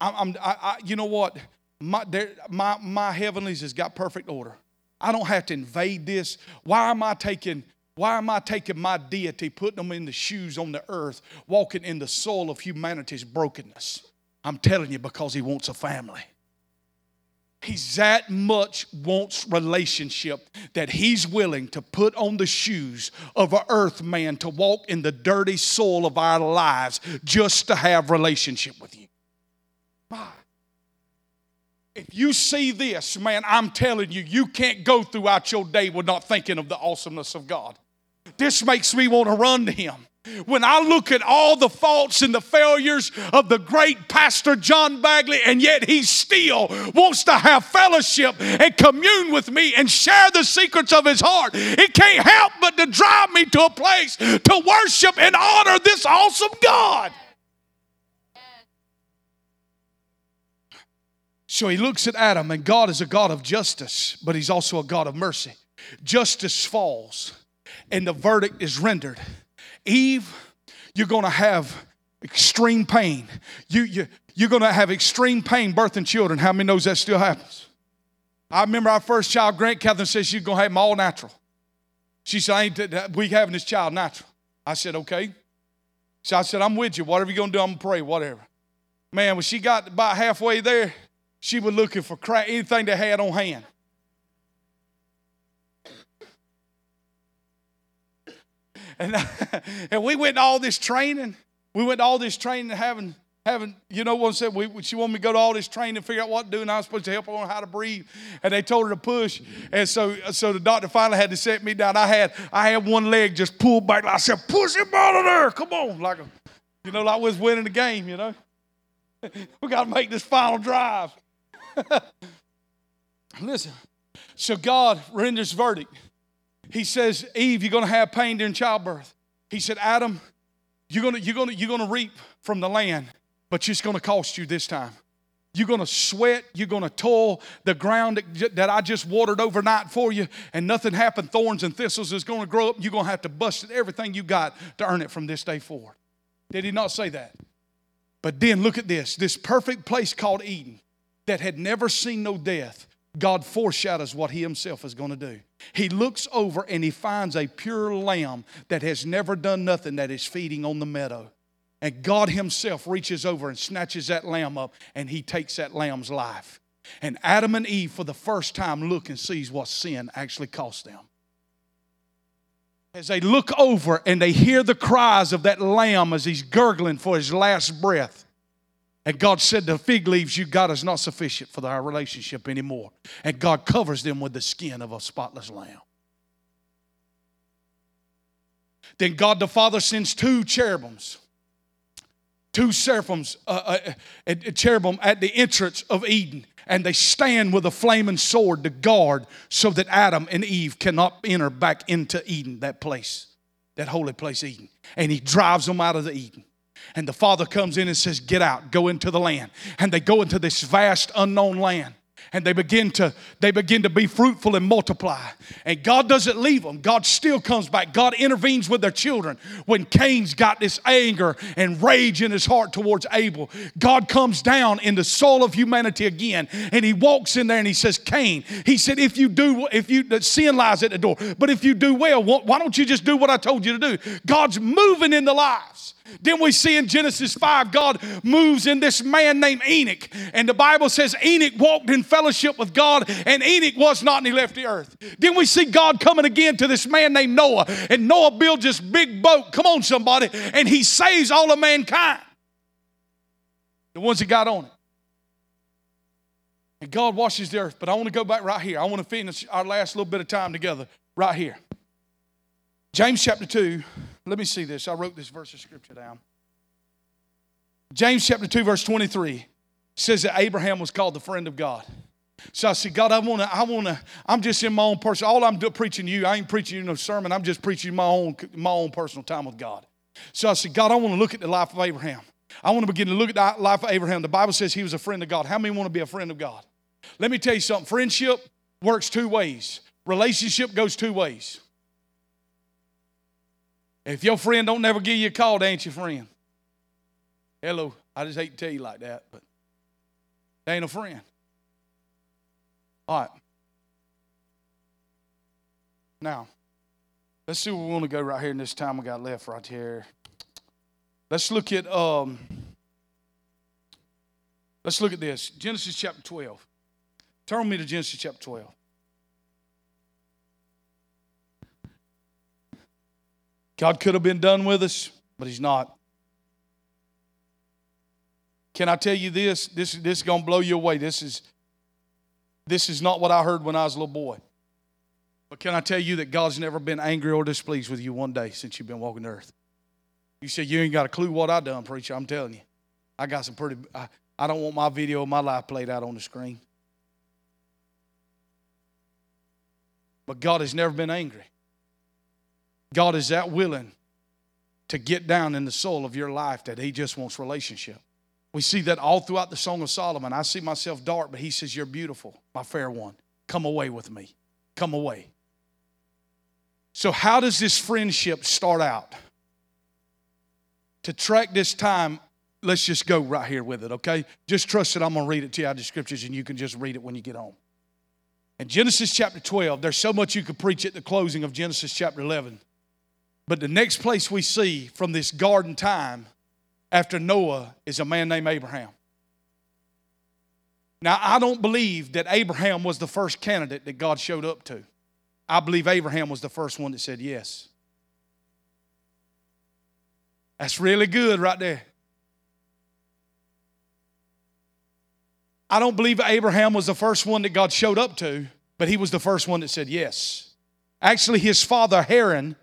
Speaker 2: I'm, I'm I, I, you know what? My, there, my, my heavenlies has got perfect order. I don't have to invade this. Why am I taking why am I taking my deity, putting them in the shoes on the earth, walking in the soil of humanity's brokenness? I'm telling you, because he wants a family. He's that much wants relationship that he's willing to put on the shoes of an earth man to walk in the dirty soil of our lives just to have relationship with you. If you see this, man, I'm telling you, you can't go throughout your day without thinking of the awesomeness of God. This makes me want to run to him. When I look at all the faults and the failures of the great pastor John Bagley, and yet he still wants to have fellowship and commune with me and share the secrets of his heart, it can't help but to drive me to a place to worship and honor this awesome God. So he looks at Adam, and God is a God of justice, but he's also a God of mercy. Justice falls, and the verdict is rendered. Eve, you're going to have extreme pain. You, you, you're going to have extreme pain birthing children. How many knows that still happens? I remember our first child, Grant Catherine said she's going to have them all natural. She said, I ain't, we having this child natural. I said, okay. So I said, I'm with you. Whatever you're going to do, I'm going to pray, whatever. Man, when she got about halfway there, she was looking for crack, anything they had on hand. And, and we went to all this training. We went to all this training having, having you know what I said, we, she wanted me to go to all this training to figure out what to do, and I was supposed to help her on how to breathe. And they told her to push. And so, so the doctor finally had to set me down. I had, I had one leg just pulled back. I said, push him out of there. Come on. Like, a, you know, like we was winning the game, you know. we got to make this final drive. Listen, so God renders verdict. He says, Eve, you're going to have pain during childbirth. He said, Adam, you're going to, you're going to, you're going to reap from the land, but it's going to cost you this time. You're going to sweat. You're going to toil the ground that, that I just watered overnight for you, and nothing happened. Thorns and thistles is going to grow up. You're going to have to bust everything you got to earn it from this day forward. Did he not say that? But then look at this this perfect place called Eden that had never seen no death. God foreshadows what He Himself is going to do. He looks over and He finds a pure lamb that has never done nothing that is feeding on the meadow. And God Himself reaches over and snatches that lamb up and He takes that lamb's life. And Adam and Eve, for the first time, look and sees what sin actually cost them. As they look over and they hear the cries of that lamb as he's gurgling for his last breath, and God said, The fig leaves you got is not sufficient for our relationship anymore. And God covers them with the skin of a spotless lamb. Then God the Father sends two cherubims, two seraphims, uh, uh, uh, cherubim at the entrance of Eden. And they stand with a flaming sword to guard so that Adam and Eve cannot enter back into Eden, that place, that holy place, Eden. And he drives them out of the Eden. And the father comes in and says, Get out, go into the land. And they go into this vast unknown land. And they begin to they begin to be fruitful and multiply. And god doesn't leave them god still comes back. God intervenes with their children. When cain's got this anger and rage in his heart towards abel god comes down in the soul of humanity again. And he walks in there and he says cain he said if you do if you sin lies at the door. But if you do well why don't you just do what i told you to do? God's moving in the lives then we see in Genesis 5, God moves in this man named Enoch. And the Bible says Enoch walked in fellowship with God, and Enoch was not, and he left the earth. Then we see God coming again to this man named Noah, and Noah builds this big boat. Come on, somebody. And he saves all of mankind, the ones that got on it. And God washes the earth. But I want to go back right here. I want to finish our last little bit of time together right here. James chapter 2. Let me see this. I wrote this verse of scripture down. James chapter 2, verse 23 says that Abraham was called the friend of God. So I said, God, I want to, I want to, I'm just in my own person. All I'm doing preaching you, I ain't preaching you no sermon. I'm just preaching my own, my own personal time with God. So I said, God, I want to look at the life of Abraham. I want to begin to look at the life of Abraham. The Bible says he was a friend of God. How many want to be a friend of God? Let me tell you something. Friendship works two ways. Relationship goes two ways. If your friend don't never give you a call, they ain't your friend. Hello. I just hate to tell you like that, but they ain't a friend. All right. Now, let's see where we want to go right here in this time we got left right here. Let's look at um, let's look at this. Genesis chapter 12. Turn me to Genesis chapter 12. God could have been done with us, but He's not. Can I tell you this? This, this is going to blow you away. This is, this is not what I heard when I was a little boy. But can I tell you that God's never been angry or displeased with you one day since you've been walking the earth? You said you ain't got a clue what I done, preacher. I'm telling you. I got some pretty, I, I don't want my video of my life played out on the screen. But God has never been angry. God is that willing to get down in the soul of your life that He just wants relationship. We see that all throughout the Song of Solomon. I see myself dark, but He says, You're beautiful, my fair one. Come away with me. Come away. So, how does this friendship start out? To track this time, let's just go right here with it, okay? Just trust that I'm going to read it to you out of the scriptures and you can just read it when you get home. In Genesis chapter 12, there's so much you could preach at the closing of Genesis chapter 11. But the next place we see from this garden time after Noah is a man named Abraham. Now, I don't believe that Abraham was the first candidate that God showed up to. I believe Abraham was the first one that said yes. That's really good right there. I don't believe Abraham was the first one that God showed up to, but he was the first one that said yes. Actually, his father Haran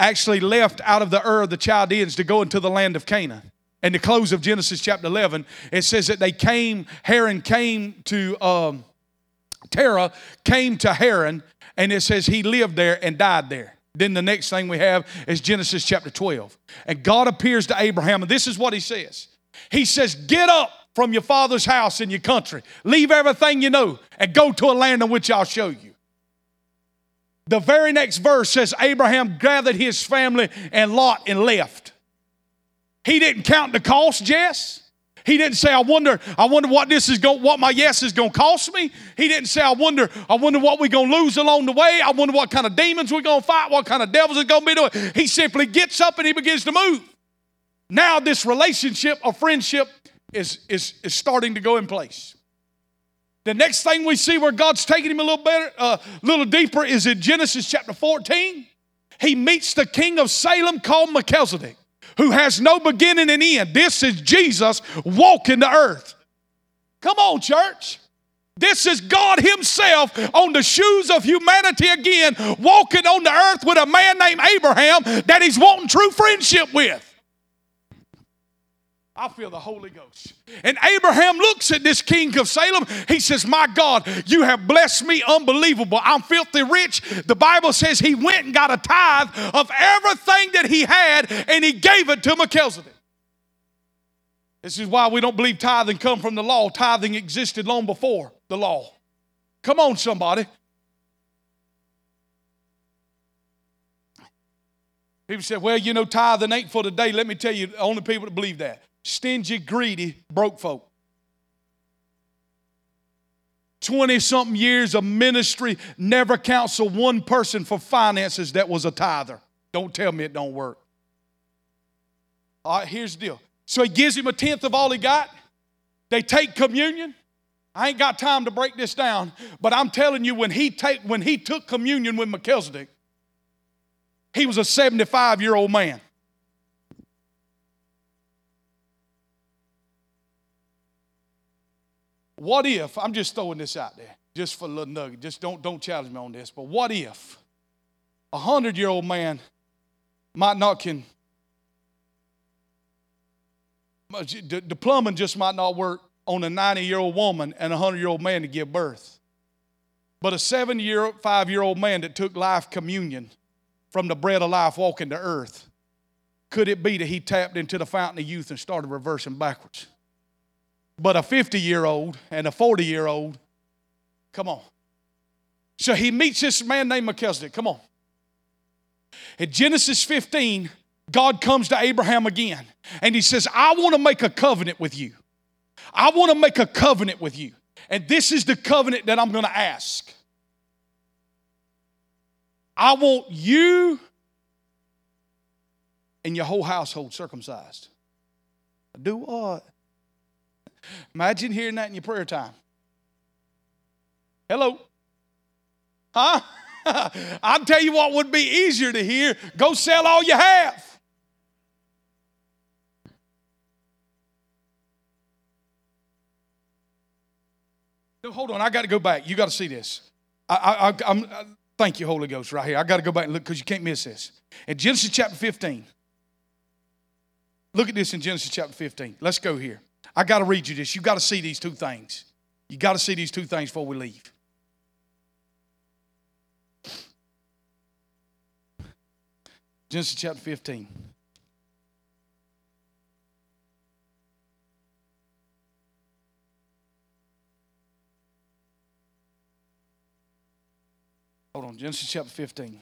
Speaker 2: actually left out of the Ur of the Chaldeans to go into the land of Canaan. In the close of Genesis chapter 11, it says that they came, Haran came to, um, Terah came to Haran, and it says he lived there and died there. Then the next thing we have is Genesis chapter 12. And God appears to Abraham, and this is what he says He says, Get up from your father's house in your country, leave everything you know, and go to a land in which I'll show you. The very next verse says Abraham gathered his family and Lot and left. He didn't count the cost, Jess. He didn't say, I wonder, I wonder what this is going, what my yes is going to cost me. He didn't say, I wonder, I wonder what we're going to lose along the way. I wonder what kind of demons we're going to fight, what kind of devils are going to be doing. He simply gets up and he begins to move. Now this relationship of friendship is, is, is starting to go in place. The next thing we see where God's taking him a little better, a uh, little deeper is in Genesis chapter 14. He meets the king of Salem called Melchizedek, who has no beginning and end. This is Jesus walking the earth. Come on, church. This is God Himself on the shoes of humanity again, walking on the earth with a man named Abraham that He's wanting true friendship with. I feel the Holy Ghost. And Abraham looks at this king of Salem. He says, My God, you have blessed me unbelievable. I'm filthy rich. The Bible says he went and got a tithe of everything that he had and he gave it to Melchizedek. This is why we don't believe tithing come from the law. Tithing existed long before the law. Come on, somebody. People say, well, you know, tithing ain't for today. Let me tell you, only people that believe that stingy, greedy, broke folk. 20 something years of ministry, never counsel one person for finances that was a tither. Don't tell me it don't work. All right, here's the deal. So he gives him a tenth of all he got. They take communion. I ain't got time to break this down, but I'm telling you, when he take when he took communion with Melchizedek, he was a 75 year old man. What if, I'm just throwing this out there, just for a little nugget, just don't, don't challenge me on this, but what if a hundred year old man might not can, the, plumbing just might not work on a 90 year old woman and a 100 year old man to give birth. But a seven year, five year old man that took life communion from the bread of life walking to earth, could it be that he tapped into the fountain of youth and started reversing backwards? But a 50 year old and a 40 year old. Come on. So he meets this man named Melchizedek. Come on. In Genesis 15, God comes to Abraham again and he says, I want to make a covenant with you. I want to make a covenant with you. And this is the covenant that I'm going to ask. I want you and your whole household circumcised. Do what? Imagine hearing that in your prayer time. Hello. Huh? I'll tell you what would be easier to hear go sell all you have. No, hold on. I got to go back. You got to see this. I, I, am thank you, Holy Ghost, right here. I got to go back and look because you can't miss this. In Genesis chapter 15, look at this in Genesis chapter 15. Let's go here. I got to read you this. You got to see these two things. You got to see these two things before we leave. Genesis chapter 15. Hold on, Genesis chapter 15.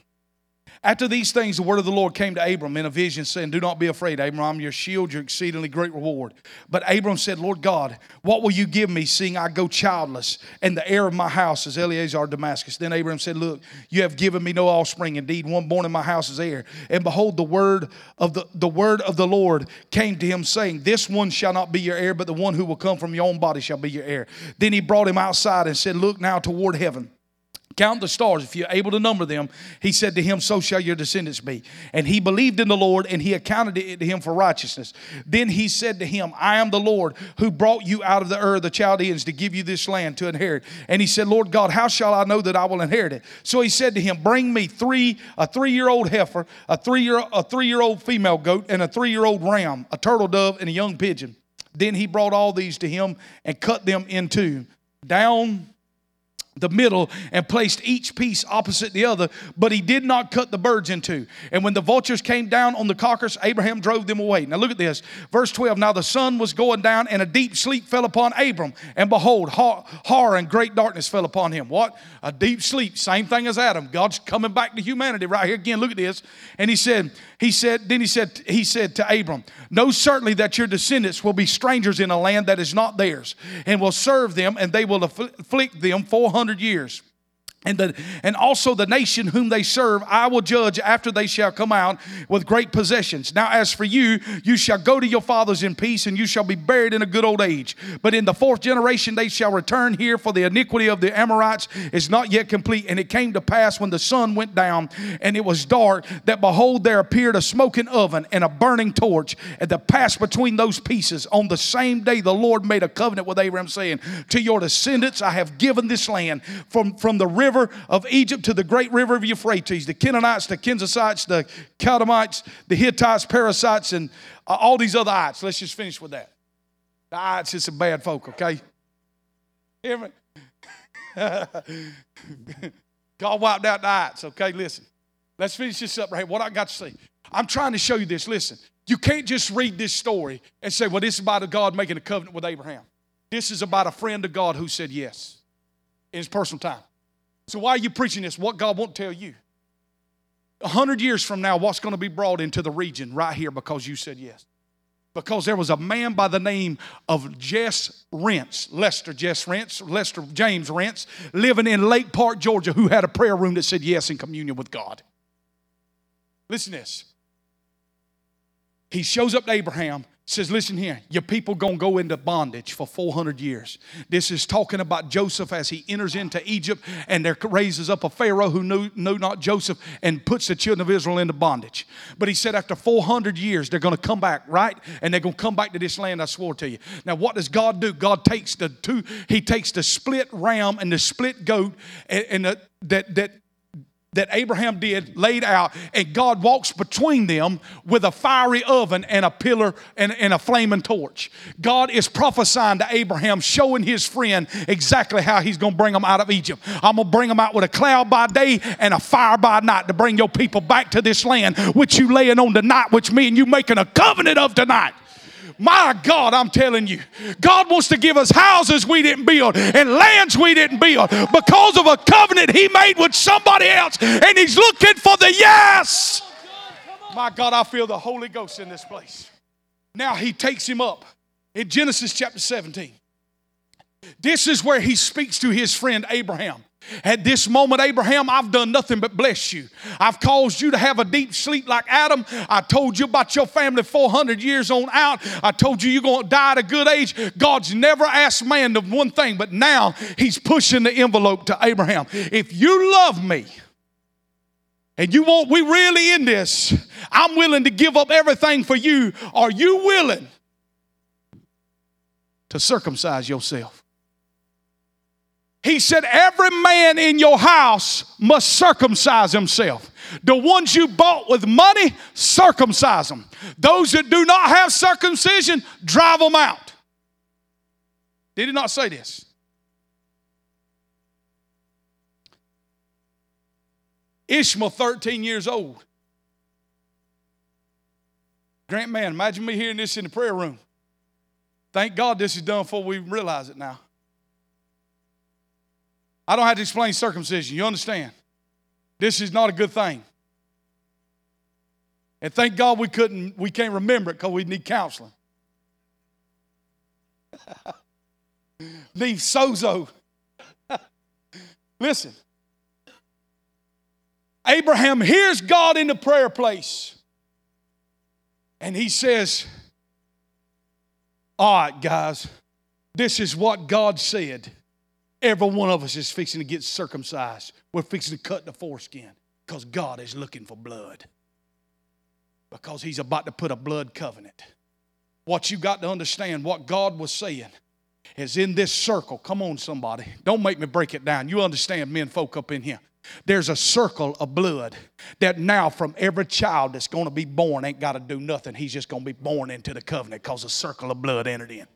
Speaker 2: After these things, the word of the Lord came to Abram in a vision, saying, Do not be afraid, Abram, your shield, your exceedingly great reward. But Abram said, Lord God, what will you give me, seeing I go childless, and the heir of my house is Eliezer of Damascus? Then Abram said, Look, you have given me no offspring. Indeed, one born in my house is heir. And behold, the word of the, the word of the Lord came to him, saying, This one shall not be your heir, but the one who will come from your own body shall be your heir. Then he brought him outside and said, Look now toward heaven Count the stars if you're able to number them. He said to him, So shall your descendants be. And he believed in the Lord, and he accounted it to him for righteousness. Then he said to him, I am the Lord who brought you out of the earth of the Chaldeans to give you this land to inherit. And he said, Lord God, how shall I know that I will inherit it? So he said to him, Bring me three a three year old heifer, a three year a three year old female goat, and a three year old ram, a turtle dove, and a young pigeon. Then he brought all these to him and cut them in two, down the middle and placed each piece opposite the other, but he did not cut the birds in two. And when the vultures came down on the carcass, Abraham drove them away. Now look at this. Verse 12. Now the sun was going down, and a deep sleep fell upon Abram. And behold, horror and great darkness fell upon him. What? A deep sleep. Same thing as Adam. God's coming back to humanity right here again. Look at this. And he said, he said, then he said, he said to Abram, Know certainly that your descendants will be strangers in a land that is not theirs, and will serve them, and they will afflict them 400 years. And, the, and also the nation whom they serve I will judge after they shall come out with great possessions. Now, as for you, you shall go to your fathers in peace, and you shall be buried in a good old age. But in the fourth generation they shall return here, for the iniquity of the Amorites is not yet complete. And it came to pass when the sun went down and it was dark, that behold, there appeared a smoking oven and a burning torch, and the pass between those pieces. On the same day, the Lord made a covenant with Abraham, saying, To your descendants I have given this land from, from the river river of Egypt to the great river of Euphrates, the Canaanites, the Kenizzites, the Chaldeans, the Hittites, Perizzites, and uh, all these other ites. Let's just finish with that. The ites is some bad folk, okay? Hear me? God wiped out the ites, okay? Listen. Let's finish this up right here. What I got to say. I'm trying to show you this. Listen, you can't just read this story and say, well, this is about a God making a covenant with Abraham. This is about a friend of God who said yes in his personal time. So why are you preaching this? What God won't tell you. A hundred years from now, what's going to be brought into the region right here because you said yes? Because there was a man by the name of Jess Rents, Lester Jess Rents, Lester James Rents, living in Lake Park, Georgia, who had a prayer room that said yes in communion with God. Listen to this. He shows up to Abraham says, listen here, your people gonna go into bondage for 400 years. This is talking about Joseph as he enters into Egypt and there raises up a Pharaoh who knew, knew not Joseph and puts the children of Israel into bondage. But he said after 400 years, they're gonna come back, right? And they're gonna come back to this land I swore to you. Now, what does God do? God takes the two, he takes the split ram and the split goat and, and the, that, that that Abraham did laid out, and God walks between them with a fiery oven and a pillar and, and, a flaming torch. God is prophesying to Abraham, showing his friend exactly how he's going to bring them out of Egypt. I'm going to bring them out with a cloud by day and a fire by night to bring your people back to this land, which you laying on tonight, which me and you making a covenant of tonight. My God, I'm telling you, God wants to give us houses we didn't build and lands we didn't build because of a covenant He made with somebody else, and He's looking for the yes. My God, I feel the Holy Ghost in this place. Now He takes him up in Genesis chapter 17. This is where He speaks to His friend Abraham. At this moment, Abraham, I've done nothing but bless you. I've caused you to have a deep sleep like Adam. I told you about your family 400 years on out. I told you you're going to die at a good age. God's never asked man of one thing, but now he's pushing the envelope to Abraham. If you love me, and you want, we really in this, I'm willing to give up everything for you. Are you willing to circumcise yourself? He said, Every man in your house must circumcise himself. The ones you bought with money, circumcise them. Those that do not have circumcision, drive them out. Did he not say this? Ishmael, 13 years old. Grant man, imagine me hearing this in the prayer room. Thank God this is done before we realize it now. I don't have to explain circumcision. You understand? This is not a good thing. And thank God we couldn't, we can't remember it because we need counseling. Leave sozo. Listen. Abraham hears God in the prayer place. And he says, All right, guys, this is what God said. Every one of us is fixing to get circumcised. We're fixing to cut the foreskin because God is looking for blood. Because He's about to put a blood covenant. What you got to understand, what God was saying, is in this circle. Come on, somebody. Don't make me break it down. You understand, men, folk up in here. There's a circle of blood that now from every child that's going to be born ain't got to do nothing. He's just going to be born into the covenant because a circle of blood entered in.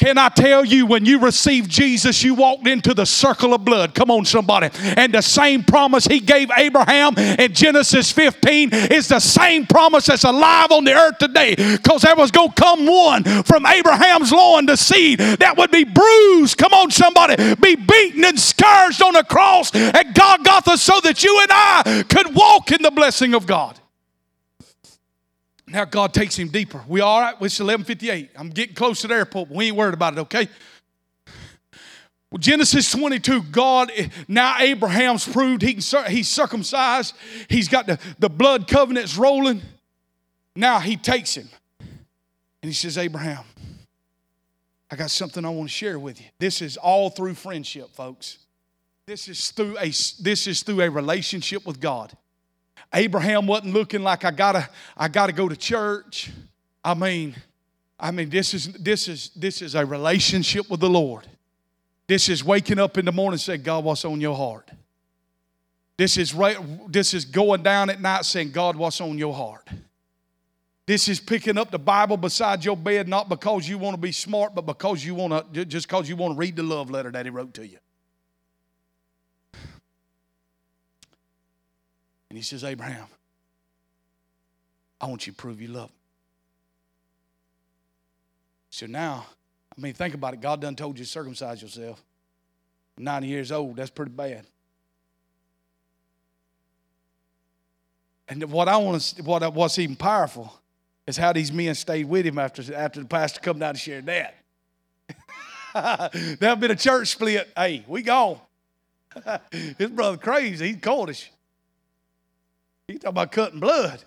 Speaker 2: Can I tell you, when you received Jesus, you walked into the circle of blood. Come on, somebody. And the same promise he gave Abraham in Genesis 15 is the same promise that's alive on the earth today. Because there was going to come one from Abraham's loin, the seed that would be bruised. Come on, somebody. Be beaten and scourged on the cross at Golgotha so that you and I could walk in the blessing of God. Now God takes him deeper. We all right? It's 1158. I'm getting close to the airport, but we ain't worried about it, okay? Genesis 22, God, eh, now Abraham's proved he can, he's circumcised. He's got the, the blood covenants rolling. Now he takes him. And he says, Abraham, I got something I want to share with you. This is all through friendship, folks. This is through a, this is through a relationship with God. Abraham wasn't looking like I gotta, I gotta go to church. I mean, I mean, this is this is this is a relationship with the Lord. This is waking up in the morning and saying, God, what's on your heart? This is right, this is going down at night saying, God, what's on your heart? This is picking up the Bible beside your bed, not because you want to be smart, but because you want to, just because you want to read the love letter that he wrote to you. And he says, Abraham, I want you to prove you love me. So now, I mean, think about it. God done told you to circumcise yourself. 90 years old, that's pretty bad. And what I want to, what, what's even powerful is how these men stayed with him after, after the pastor come down and shared that. There'll been a church split. Hey, we gone. His brother crazy. He's Cornish. He's talking about cutting blood.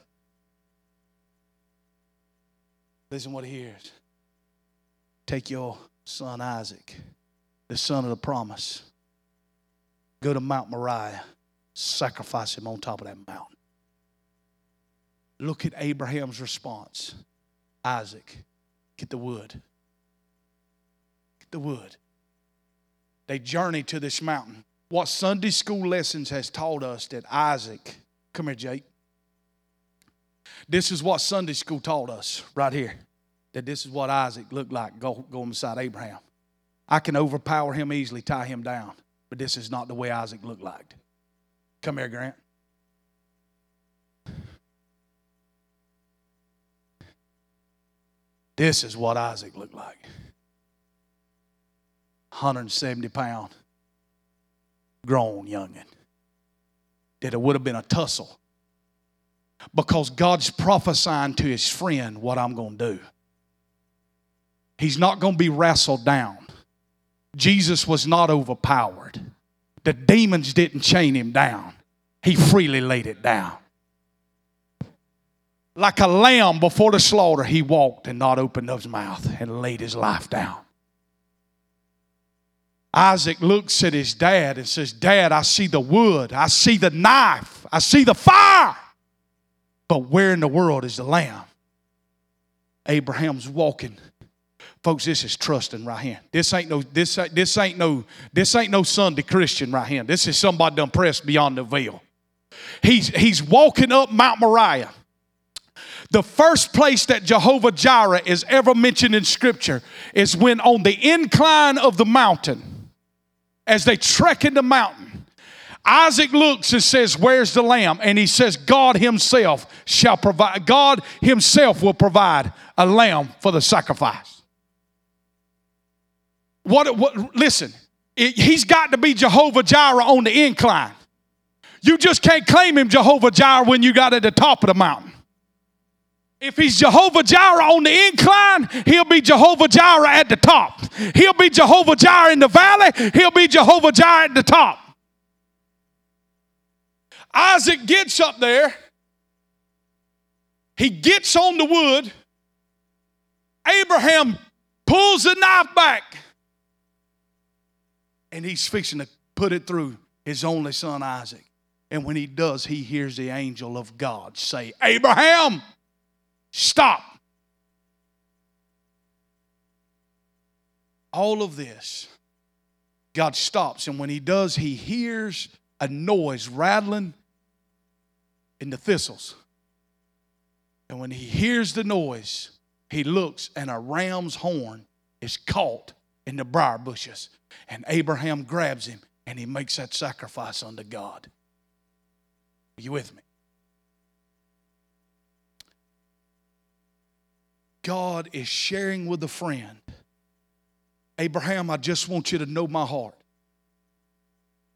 Speaker 2: Listen what he hears. Take your son Isaac, the son of the promise. Go to Mount Moriah, sacrifice him on top of that mountain. Look at Abraham's response Isaac, get the wood. Get the wood. They journey to this mountain. What Sunday school lessons has taught us that Isaac, come here, Jake. This is what Sunday school taught us right here that this is what Isaac looked like go, going beside Abraham. I can overpower him easily, tie him down, but this is not the way Isaac looked like. Come here, Grant. This is what Isaac looked like 170 pound, grown youngin. That it would have been a tussle because God's prophesying to his friend what I'm going to do. He's not going to be wrestled down. Jesus was not overpowered. The demons didn't chain him down, he freely laid it down. Like a lamb before the slaughter, he walked and not opened his mouth and laid his life down. Isaac looks at his dad and says, Dad, I see the wood, I see the knife, I see the fire, but where in the world is the lamb? Abraham's walking Folks, this is trusting right here. This ain't no this this ain't no this ain't no Sunday Christian right here. This is somebody done pressed beyond the veil. He's he's walking up Mount Moriah. The first place that Jehovah Jireh is ever mentioned in Scripture is when on the incline of the mountain, as they trek in the mountain, Isaac looks and says, Where's the lamb? And he says, God Himself shall provide, God Himself will provide a lamb for the sacrifice. What, what listen, it, he's got to be Jehovah Jireh on the incline. You just can't claim him Jehovah Jireh when you got at the top of the mountain. If he's Jehovah Jireh on the incline, he'll be Jehovah Jireh at the top. He'll be Jehovah Jireh in the valley, he'll be Jehovah Jireh at the top. Isaac gets up there, he gets on the wood. Abraham pulls the knife back and he's fixing to put it through his only son Isaac. And when he does, he hears the angel of God say, Abraham, stop. All of this, God stops. And when he does, he hears a noise rattling in the thistles. And when he hears the noise, he looks, and a ram's horn is caught in the briar bushes. And Abraham grabs him and he makes that sacrifice unto God. Are you with me? God is sharing with a friend Abraham, I just want you to know my heart.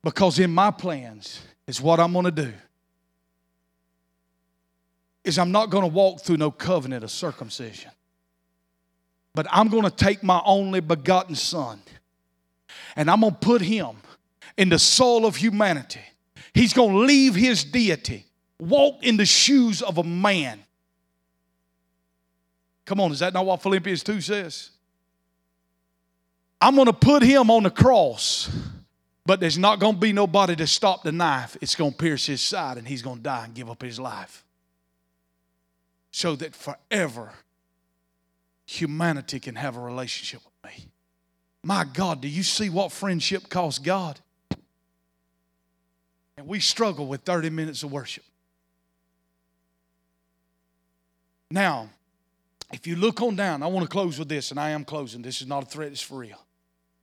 Speaker 2: Because in my plans is what I'm going to do. Is I'm not going to walk through no covenant of circumcision. But I'm going to take my only begotten son and I'm going to put him in the soul of humanity. He's going to leave his deity, walk in the shoes of a man. Come on, is that not what Philippians 2 says? I'm going to put him on the cross, but there's not going to be nobody to stop the knife. It's going to pierce his side, and he's going to die and give up his life. So that forever humanity can have a relationship with me. My God, do you see what friendship costs God? And we struggle with 30 minutes of worship. Now, if you look on down, I want to close with this, and I am closing. This is not a threat, it's for real.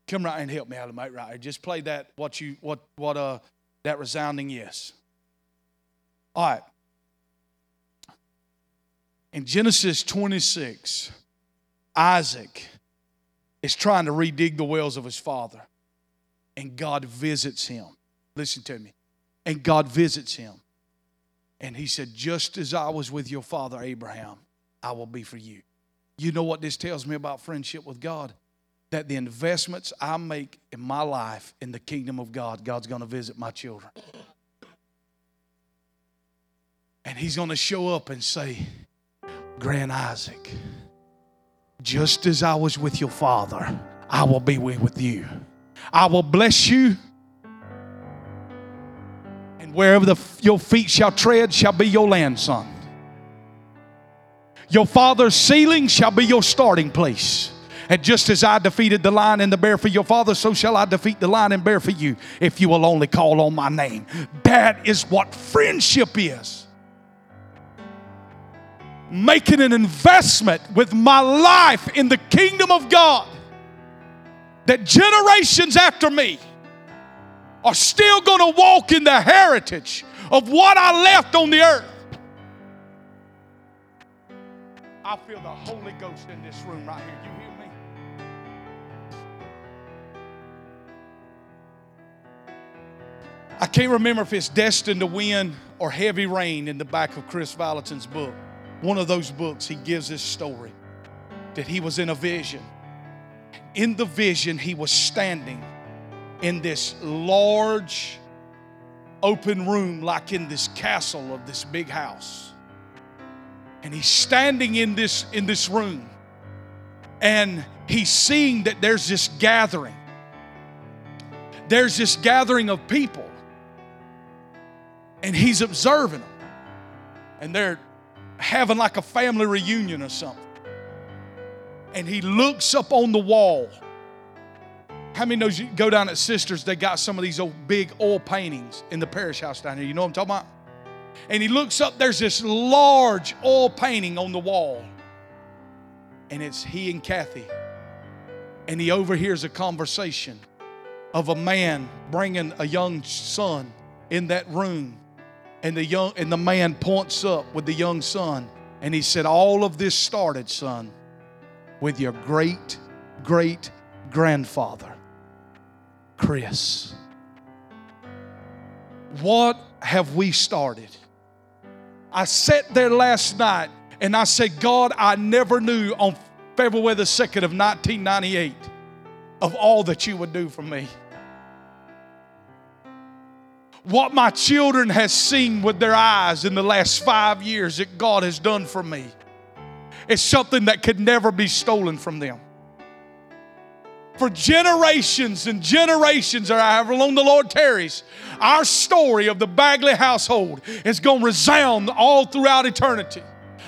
Speaker 2: Come right and help me out, mate. Right, here. just play that. What you what what uh that resounding yes. All right. In Genesis 26, Isaac is trying to redig the wells of his father, and God visits him. Listen to me. And God visits him. And he said, Just as I was with your father Abraham, I will be for you. You know what this tells me about friendship with God? that the investments I make in my life in the kingdom of God, God's going to visit my children. And He's going to show up and say, Grand Isaac, just as I was with your father, I will be with you. I will bless you. And wherever the, your feet shall tread shall be your land, son. Your father's ceiling shall be your starting place. And just as I defeated the lion and the bear for your father, so shall I defeat the lion and bear for you if you will only call on my name. That is what friendship is. Making an investment with my life in the kingdom of God that generations after me are still going to walk in the heritage of what I left on the earth. I feel the Holy Ghost in this room right here. You hear me? I can't remember if it's Destined to Win or Heavy Rain in the back of Kris Vallotton's book. One of those books, he gives this story that he was in a vision. In the vision, he was standing in this large open room, like in this castle of this big house. And he's standing in this, in this room, and he's seeing that there's this gathering. There's this gathering of people and he's observing them. And they're having like a family reunion or something. And he looks up on the wall. How many knows you go down at Sisters, they got some of these old big oil paintings in the parish house down here. You know what I'm talking about? And he looks up, there's this large oil painting on the wall. And it's he and Kathy. And he overhears a conversation of a man bringing a young son in that room and the young and the man points up with the young son and he said all of this started son with your great great grandfather Kris what have we started I sat there last night and I said God I never knew on February the 2nd of 1998 of all that you would do for me what my children has seen with their eyes in the last five years that God has done for me is something that could never be stolen from them. For generations and generations, or however long the Lord tarries, our story of the Bagley household is going to resound all throughout eternity.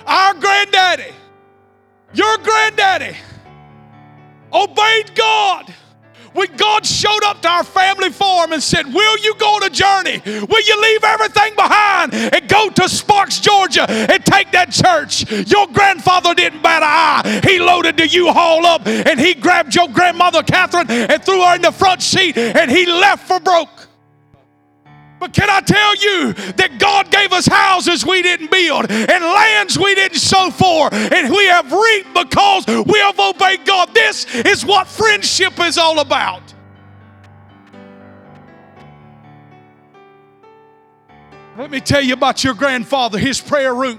Speaker 2: Our granddaddy, your granddaddy, obeyed God when God showed up to our family farm and said, Will you go on a journey? Will you leave everything behind and go to Sparks, Georgia and take that church? Your grandfather didn't bat an eye. He loaded the U Haul up and he grabbed your grandmother, Catherine, and threw her in the front seat and he left for broke. But can I tell you that God gave us houses we didn't build and lands we didn't sow for, and we have reaped because we have obeyed God? This is what friendship is all about. Let me tell you about your grandfather, his prayer room.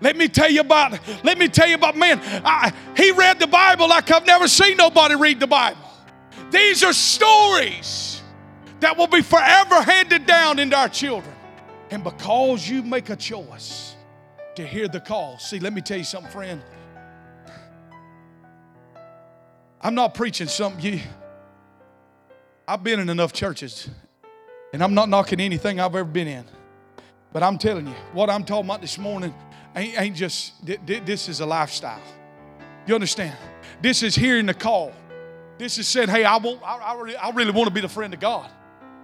Speaker 2: Let me tell you about, let me tell you about, man, I, he read the Bible like I've never seen nobody read the Bible. These are stories that will be forever handed down into our children. And because you make a choice to hear the call, see, let me tell you something, friend. I'm not preaching something you. I've been in enough churches, and I'm not knocking anything I've ever been in. But I'm telling you, what I'm talking about this morning ain't, ain't just, this is a lifestyle. You understand? This is hearing the call. This is saying, hey, I, want, I, I, really, I really want to be the friend of God.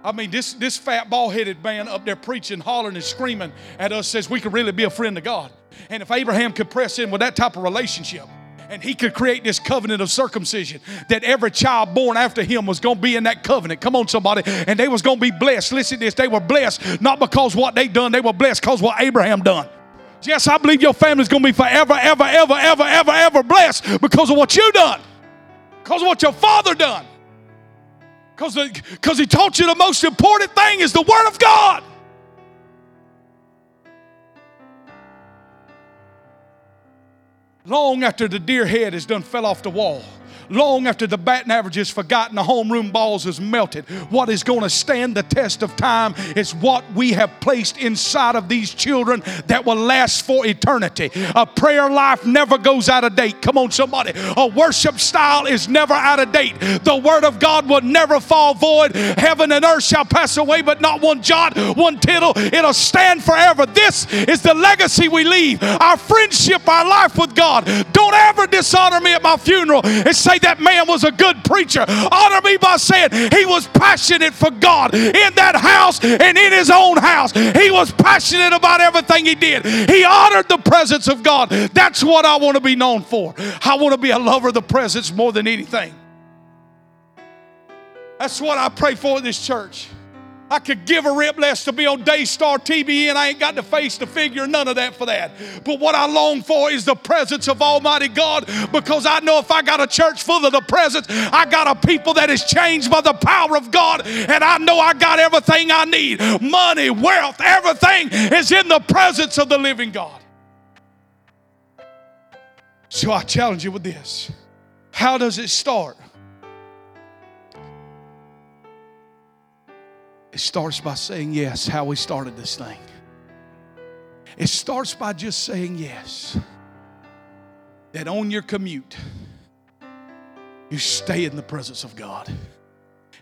Speaker 2: I mean, this, this fat, bald headed man up there preaching, hollering, and screaming at us says we could really be a friend of God. And if Abraham could press in with that type of relationship, and he could create this covenant of circumcision that every child born after him was going to be in that covenant. Come on somebody. And they was going to be blessed. Listen to this. They were blessed not because what they done. They were blessed because what abraham done. Yes i believe your family's going to be forever ever ever ever ever ever blessed because of what you done because of what your father done because he taught you the most important thing is the Word of God. Long after the deer head has done fell off the wall long after the batting average is forgotten, the homeroom balls is melted. What is going to stand the test of time is what we have placed inside of these children that will last for eternity. A prayer life never goes out of date. Come on, somebody. A worship style is never out of date. The word of God will never fall void. Heaven and earth shall pass away, but not one jot, one tittle. It'll stand forever. This is the legacy we leave. Our friendship, our life with God. Don't ever dishonor me at my funeral and say, that man was a good preacher. Honor me by saying he was passionate for God in that house and in his own house. He was passionate about everything he did. He honored the presence of God. That's what I want to be known for. I want to be a lover of the presence more than anything. That's what I pray for in this church. I could give a rip less to be on Daystar TBN. I ain't got the face, the figure, none of that for that. But what I long for is the presence of Almighty God because I know if I got a church full of the presence, I got a people that is changed by the power of God, and I know I got everything I need money, wealth, everything is in the presence of the living God. So I challenge you with this. How does it start? It starts by saying yes, how we started this thing. It starts by just saying yes. That on your commute, you stay in the presence of God.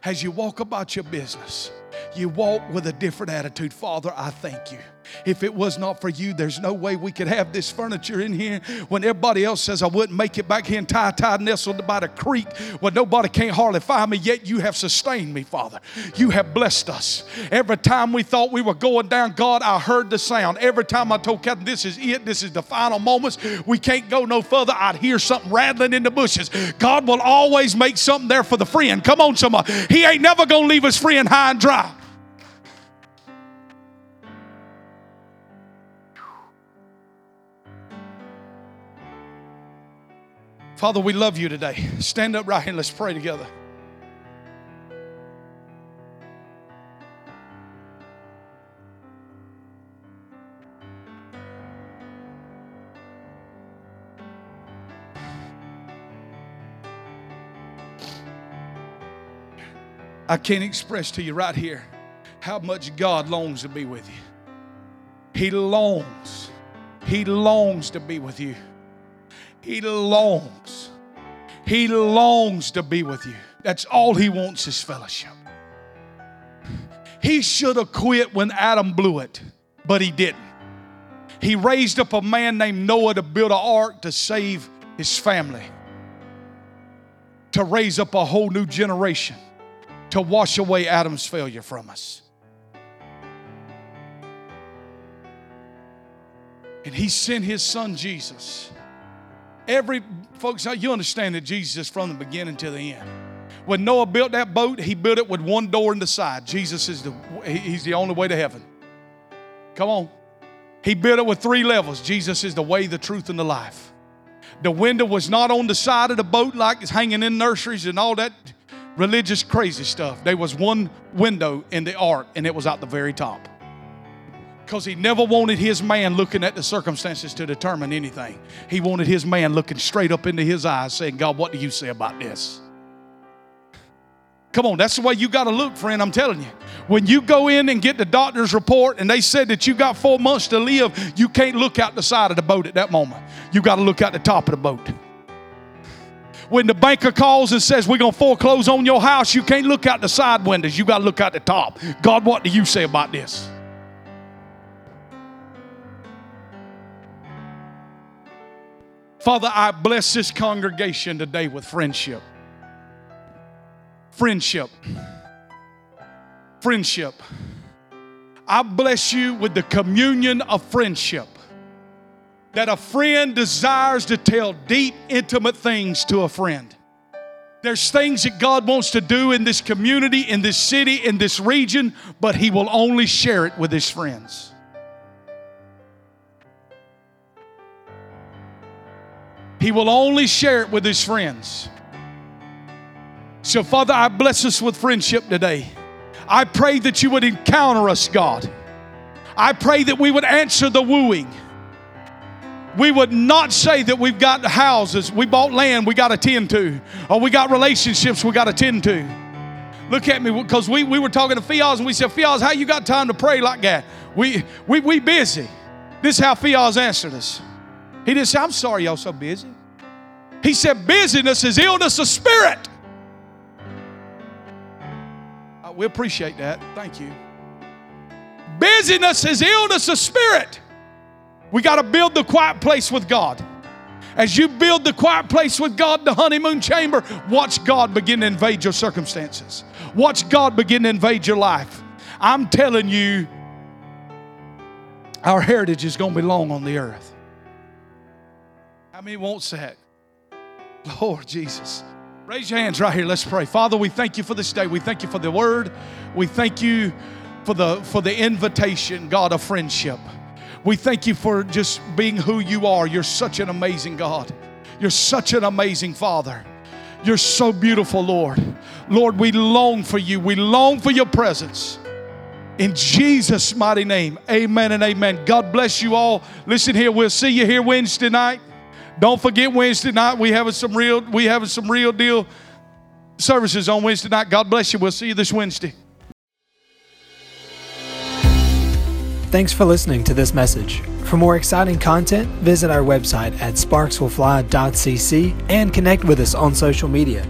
Speaker 2: As you walk about your business, you walk with a different attitude. Father, I thank you. If it was not for you, there's no way we could have this furniture in here when everybody else says I wouldn't make it back here in Ty Ty nestled by the creek where nobody can't hardly find me, yet you have sustained me, Father. You have blessed us. Every time we thought we were going down, God, I heard the sound. Every time I told Captain, this is it, this is the final moments, we can't go no further, I'd hear something rattling in the bushes. God will always make something there for the friend. Come on, somebody. He ain't never gonna leave his friend high and dry. Father, we love you today. Stand up right here and let's pray together. I can't express to you right here how much God longs to be with you. He longs, He longs to be with you. He longs. He longs to be with you. That's all he wants is fellowship. He should have quit when Adam blew it, but he didn't. He raised up a man named Noah to build an ark to save his family, to raise up a whole new generation, to wash away Adam's failure from us. And he sent his son Jesus Every folks, you understand that Jesus is from the beginning to the end. When Noah built that boat, he built it with one door in the side. Jesus is the he's the only way to heaven. Come on. He built it with three levels. Jesus is the way, the truth, and the life. The window was not on the side of the boat like it's hanging in nurseries and all that religious crazy stuff. There was one window in the ark, and it was at the very top because he never wanted his man looking at the circumstances to determine anything. He wanted his man looking straight up into his eyes, saying, God, what do you say about this? Come on, that's the way you got to look, friend. I'm telling you. When you go in and get the doctor's report and they said that you got four months to live, you can't look out the side of the boat at that moment. You got to look out the top of the boat. When the banker calls and says, We're going to foreclose on your house, you can't look out the side windows. You got to look out the top. God, what do you say about this? Father, I bless this congregation today with friendship. Friendship. Friendship. I bless you with the communion of friendship. That a friend desires to tell deep, intimate things to a friend. There's things that God wants to do in this community, in this city, in this region, but He will only share it with His friends. He will only share it with His friends. So, Father, I bless us with friendship today. I pray that you would encounter us, God. I pray that we would answer the wooing. We would not say that we've got houses, we bought land we got to tend to, or we got relationships we got to tend to. Look at me, because we, we were talking to Fiaz and we said, Fiaz, how you got time to pray like that? We, we, we busy. This is how Fiaz answered us. He didn't say, I'm sorry y'all so busy. He said, busyness is illness of spirit uh, we appreciate that. Thank you. Busyness is illness of spirit. We got to build the quiet place with God. As you build the quiet place with God, the honeymoon chamber, watch God begin to invade your circumstances. Watch God begin to invade your life. I'm telling you, our heritage is going to be long on the earth. Many wants that? Lord Jesus. Raise your hands right here. Let's pray. Father, we thank you for this day. We thank you for the word. We thank you for the for the invitation, God, of friendship. We thank you for just being who you are. You're such an amazing God. You're such an amazing Father. You're so beautiful, Lord. Lord, we long for you. We long for your presence. In Jesus' mighty name, amen and amen. God bless you all. Listen here, we'll see you here Wednesday night. Don't forget Wednesday night. We having some real we having some real deal services on Wednesday night. God bless you. We'll see you this Wednesday.
Speaker 1: Thanks for listening to this message. For more exciting content, visit our website at sparkswillfly.cc and connect with us on social media.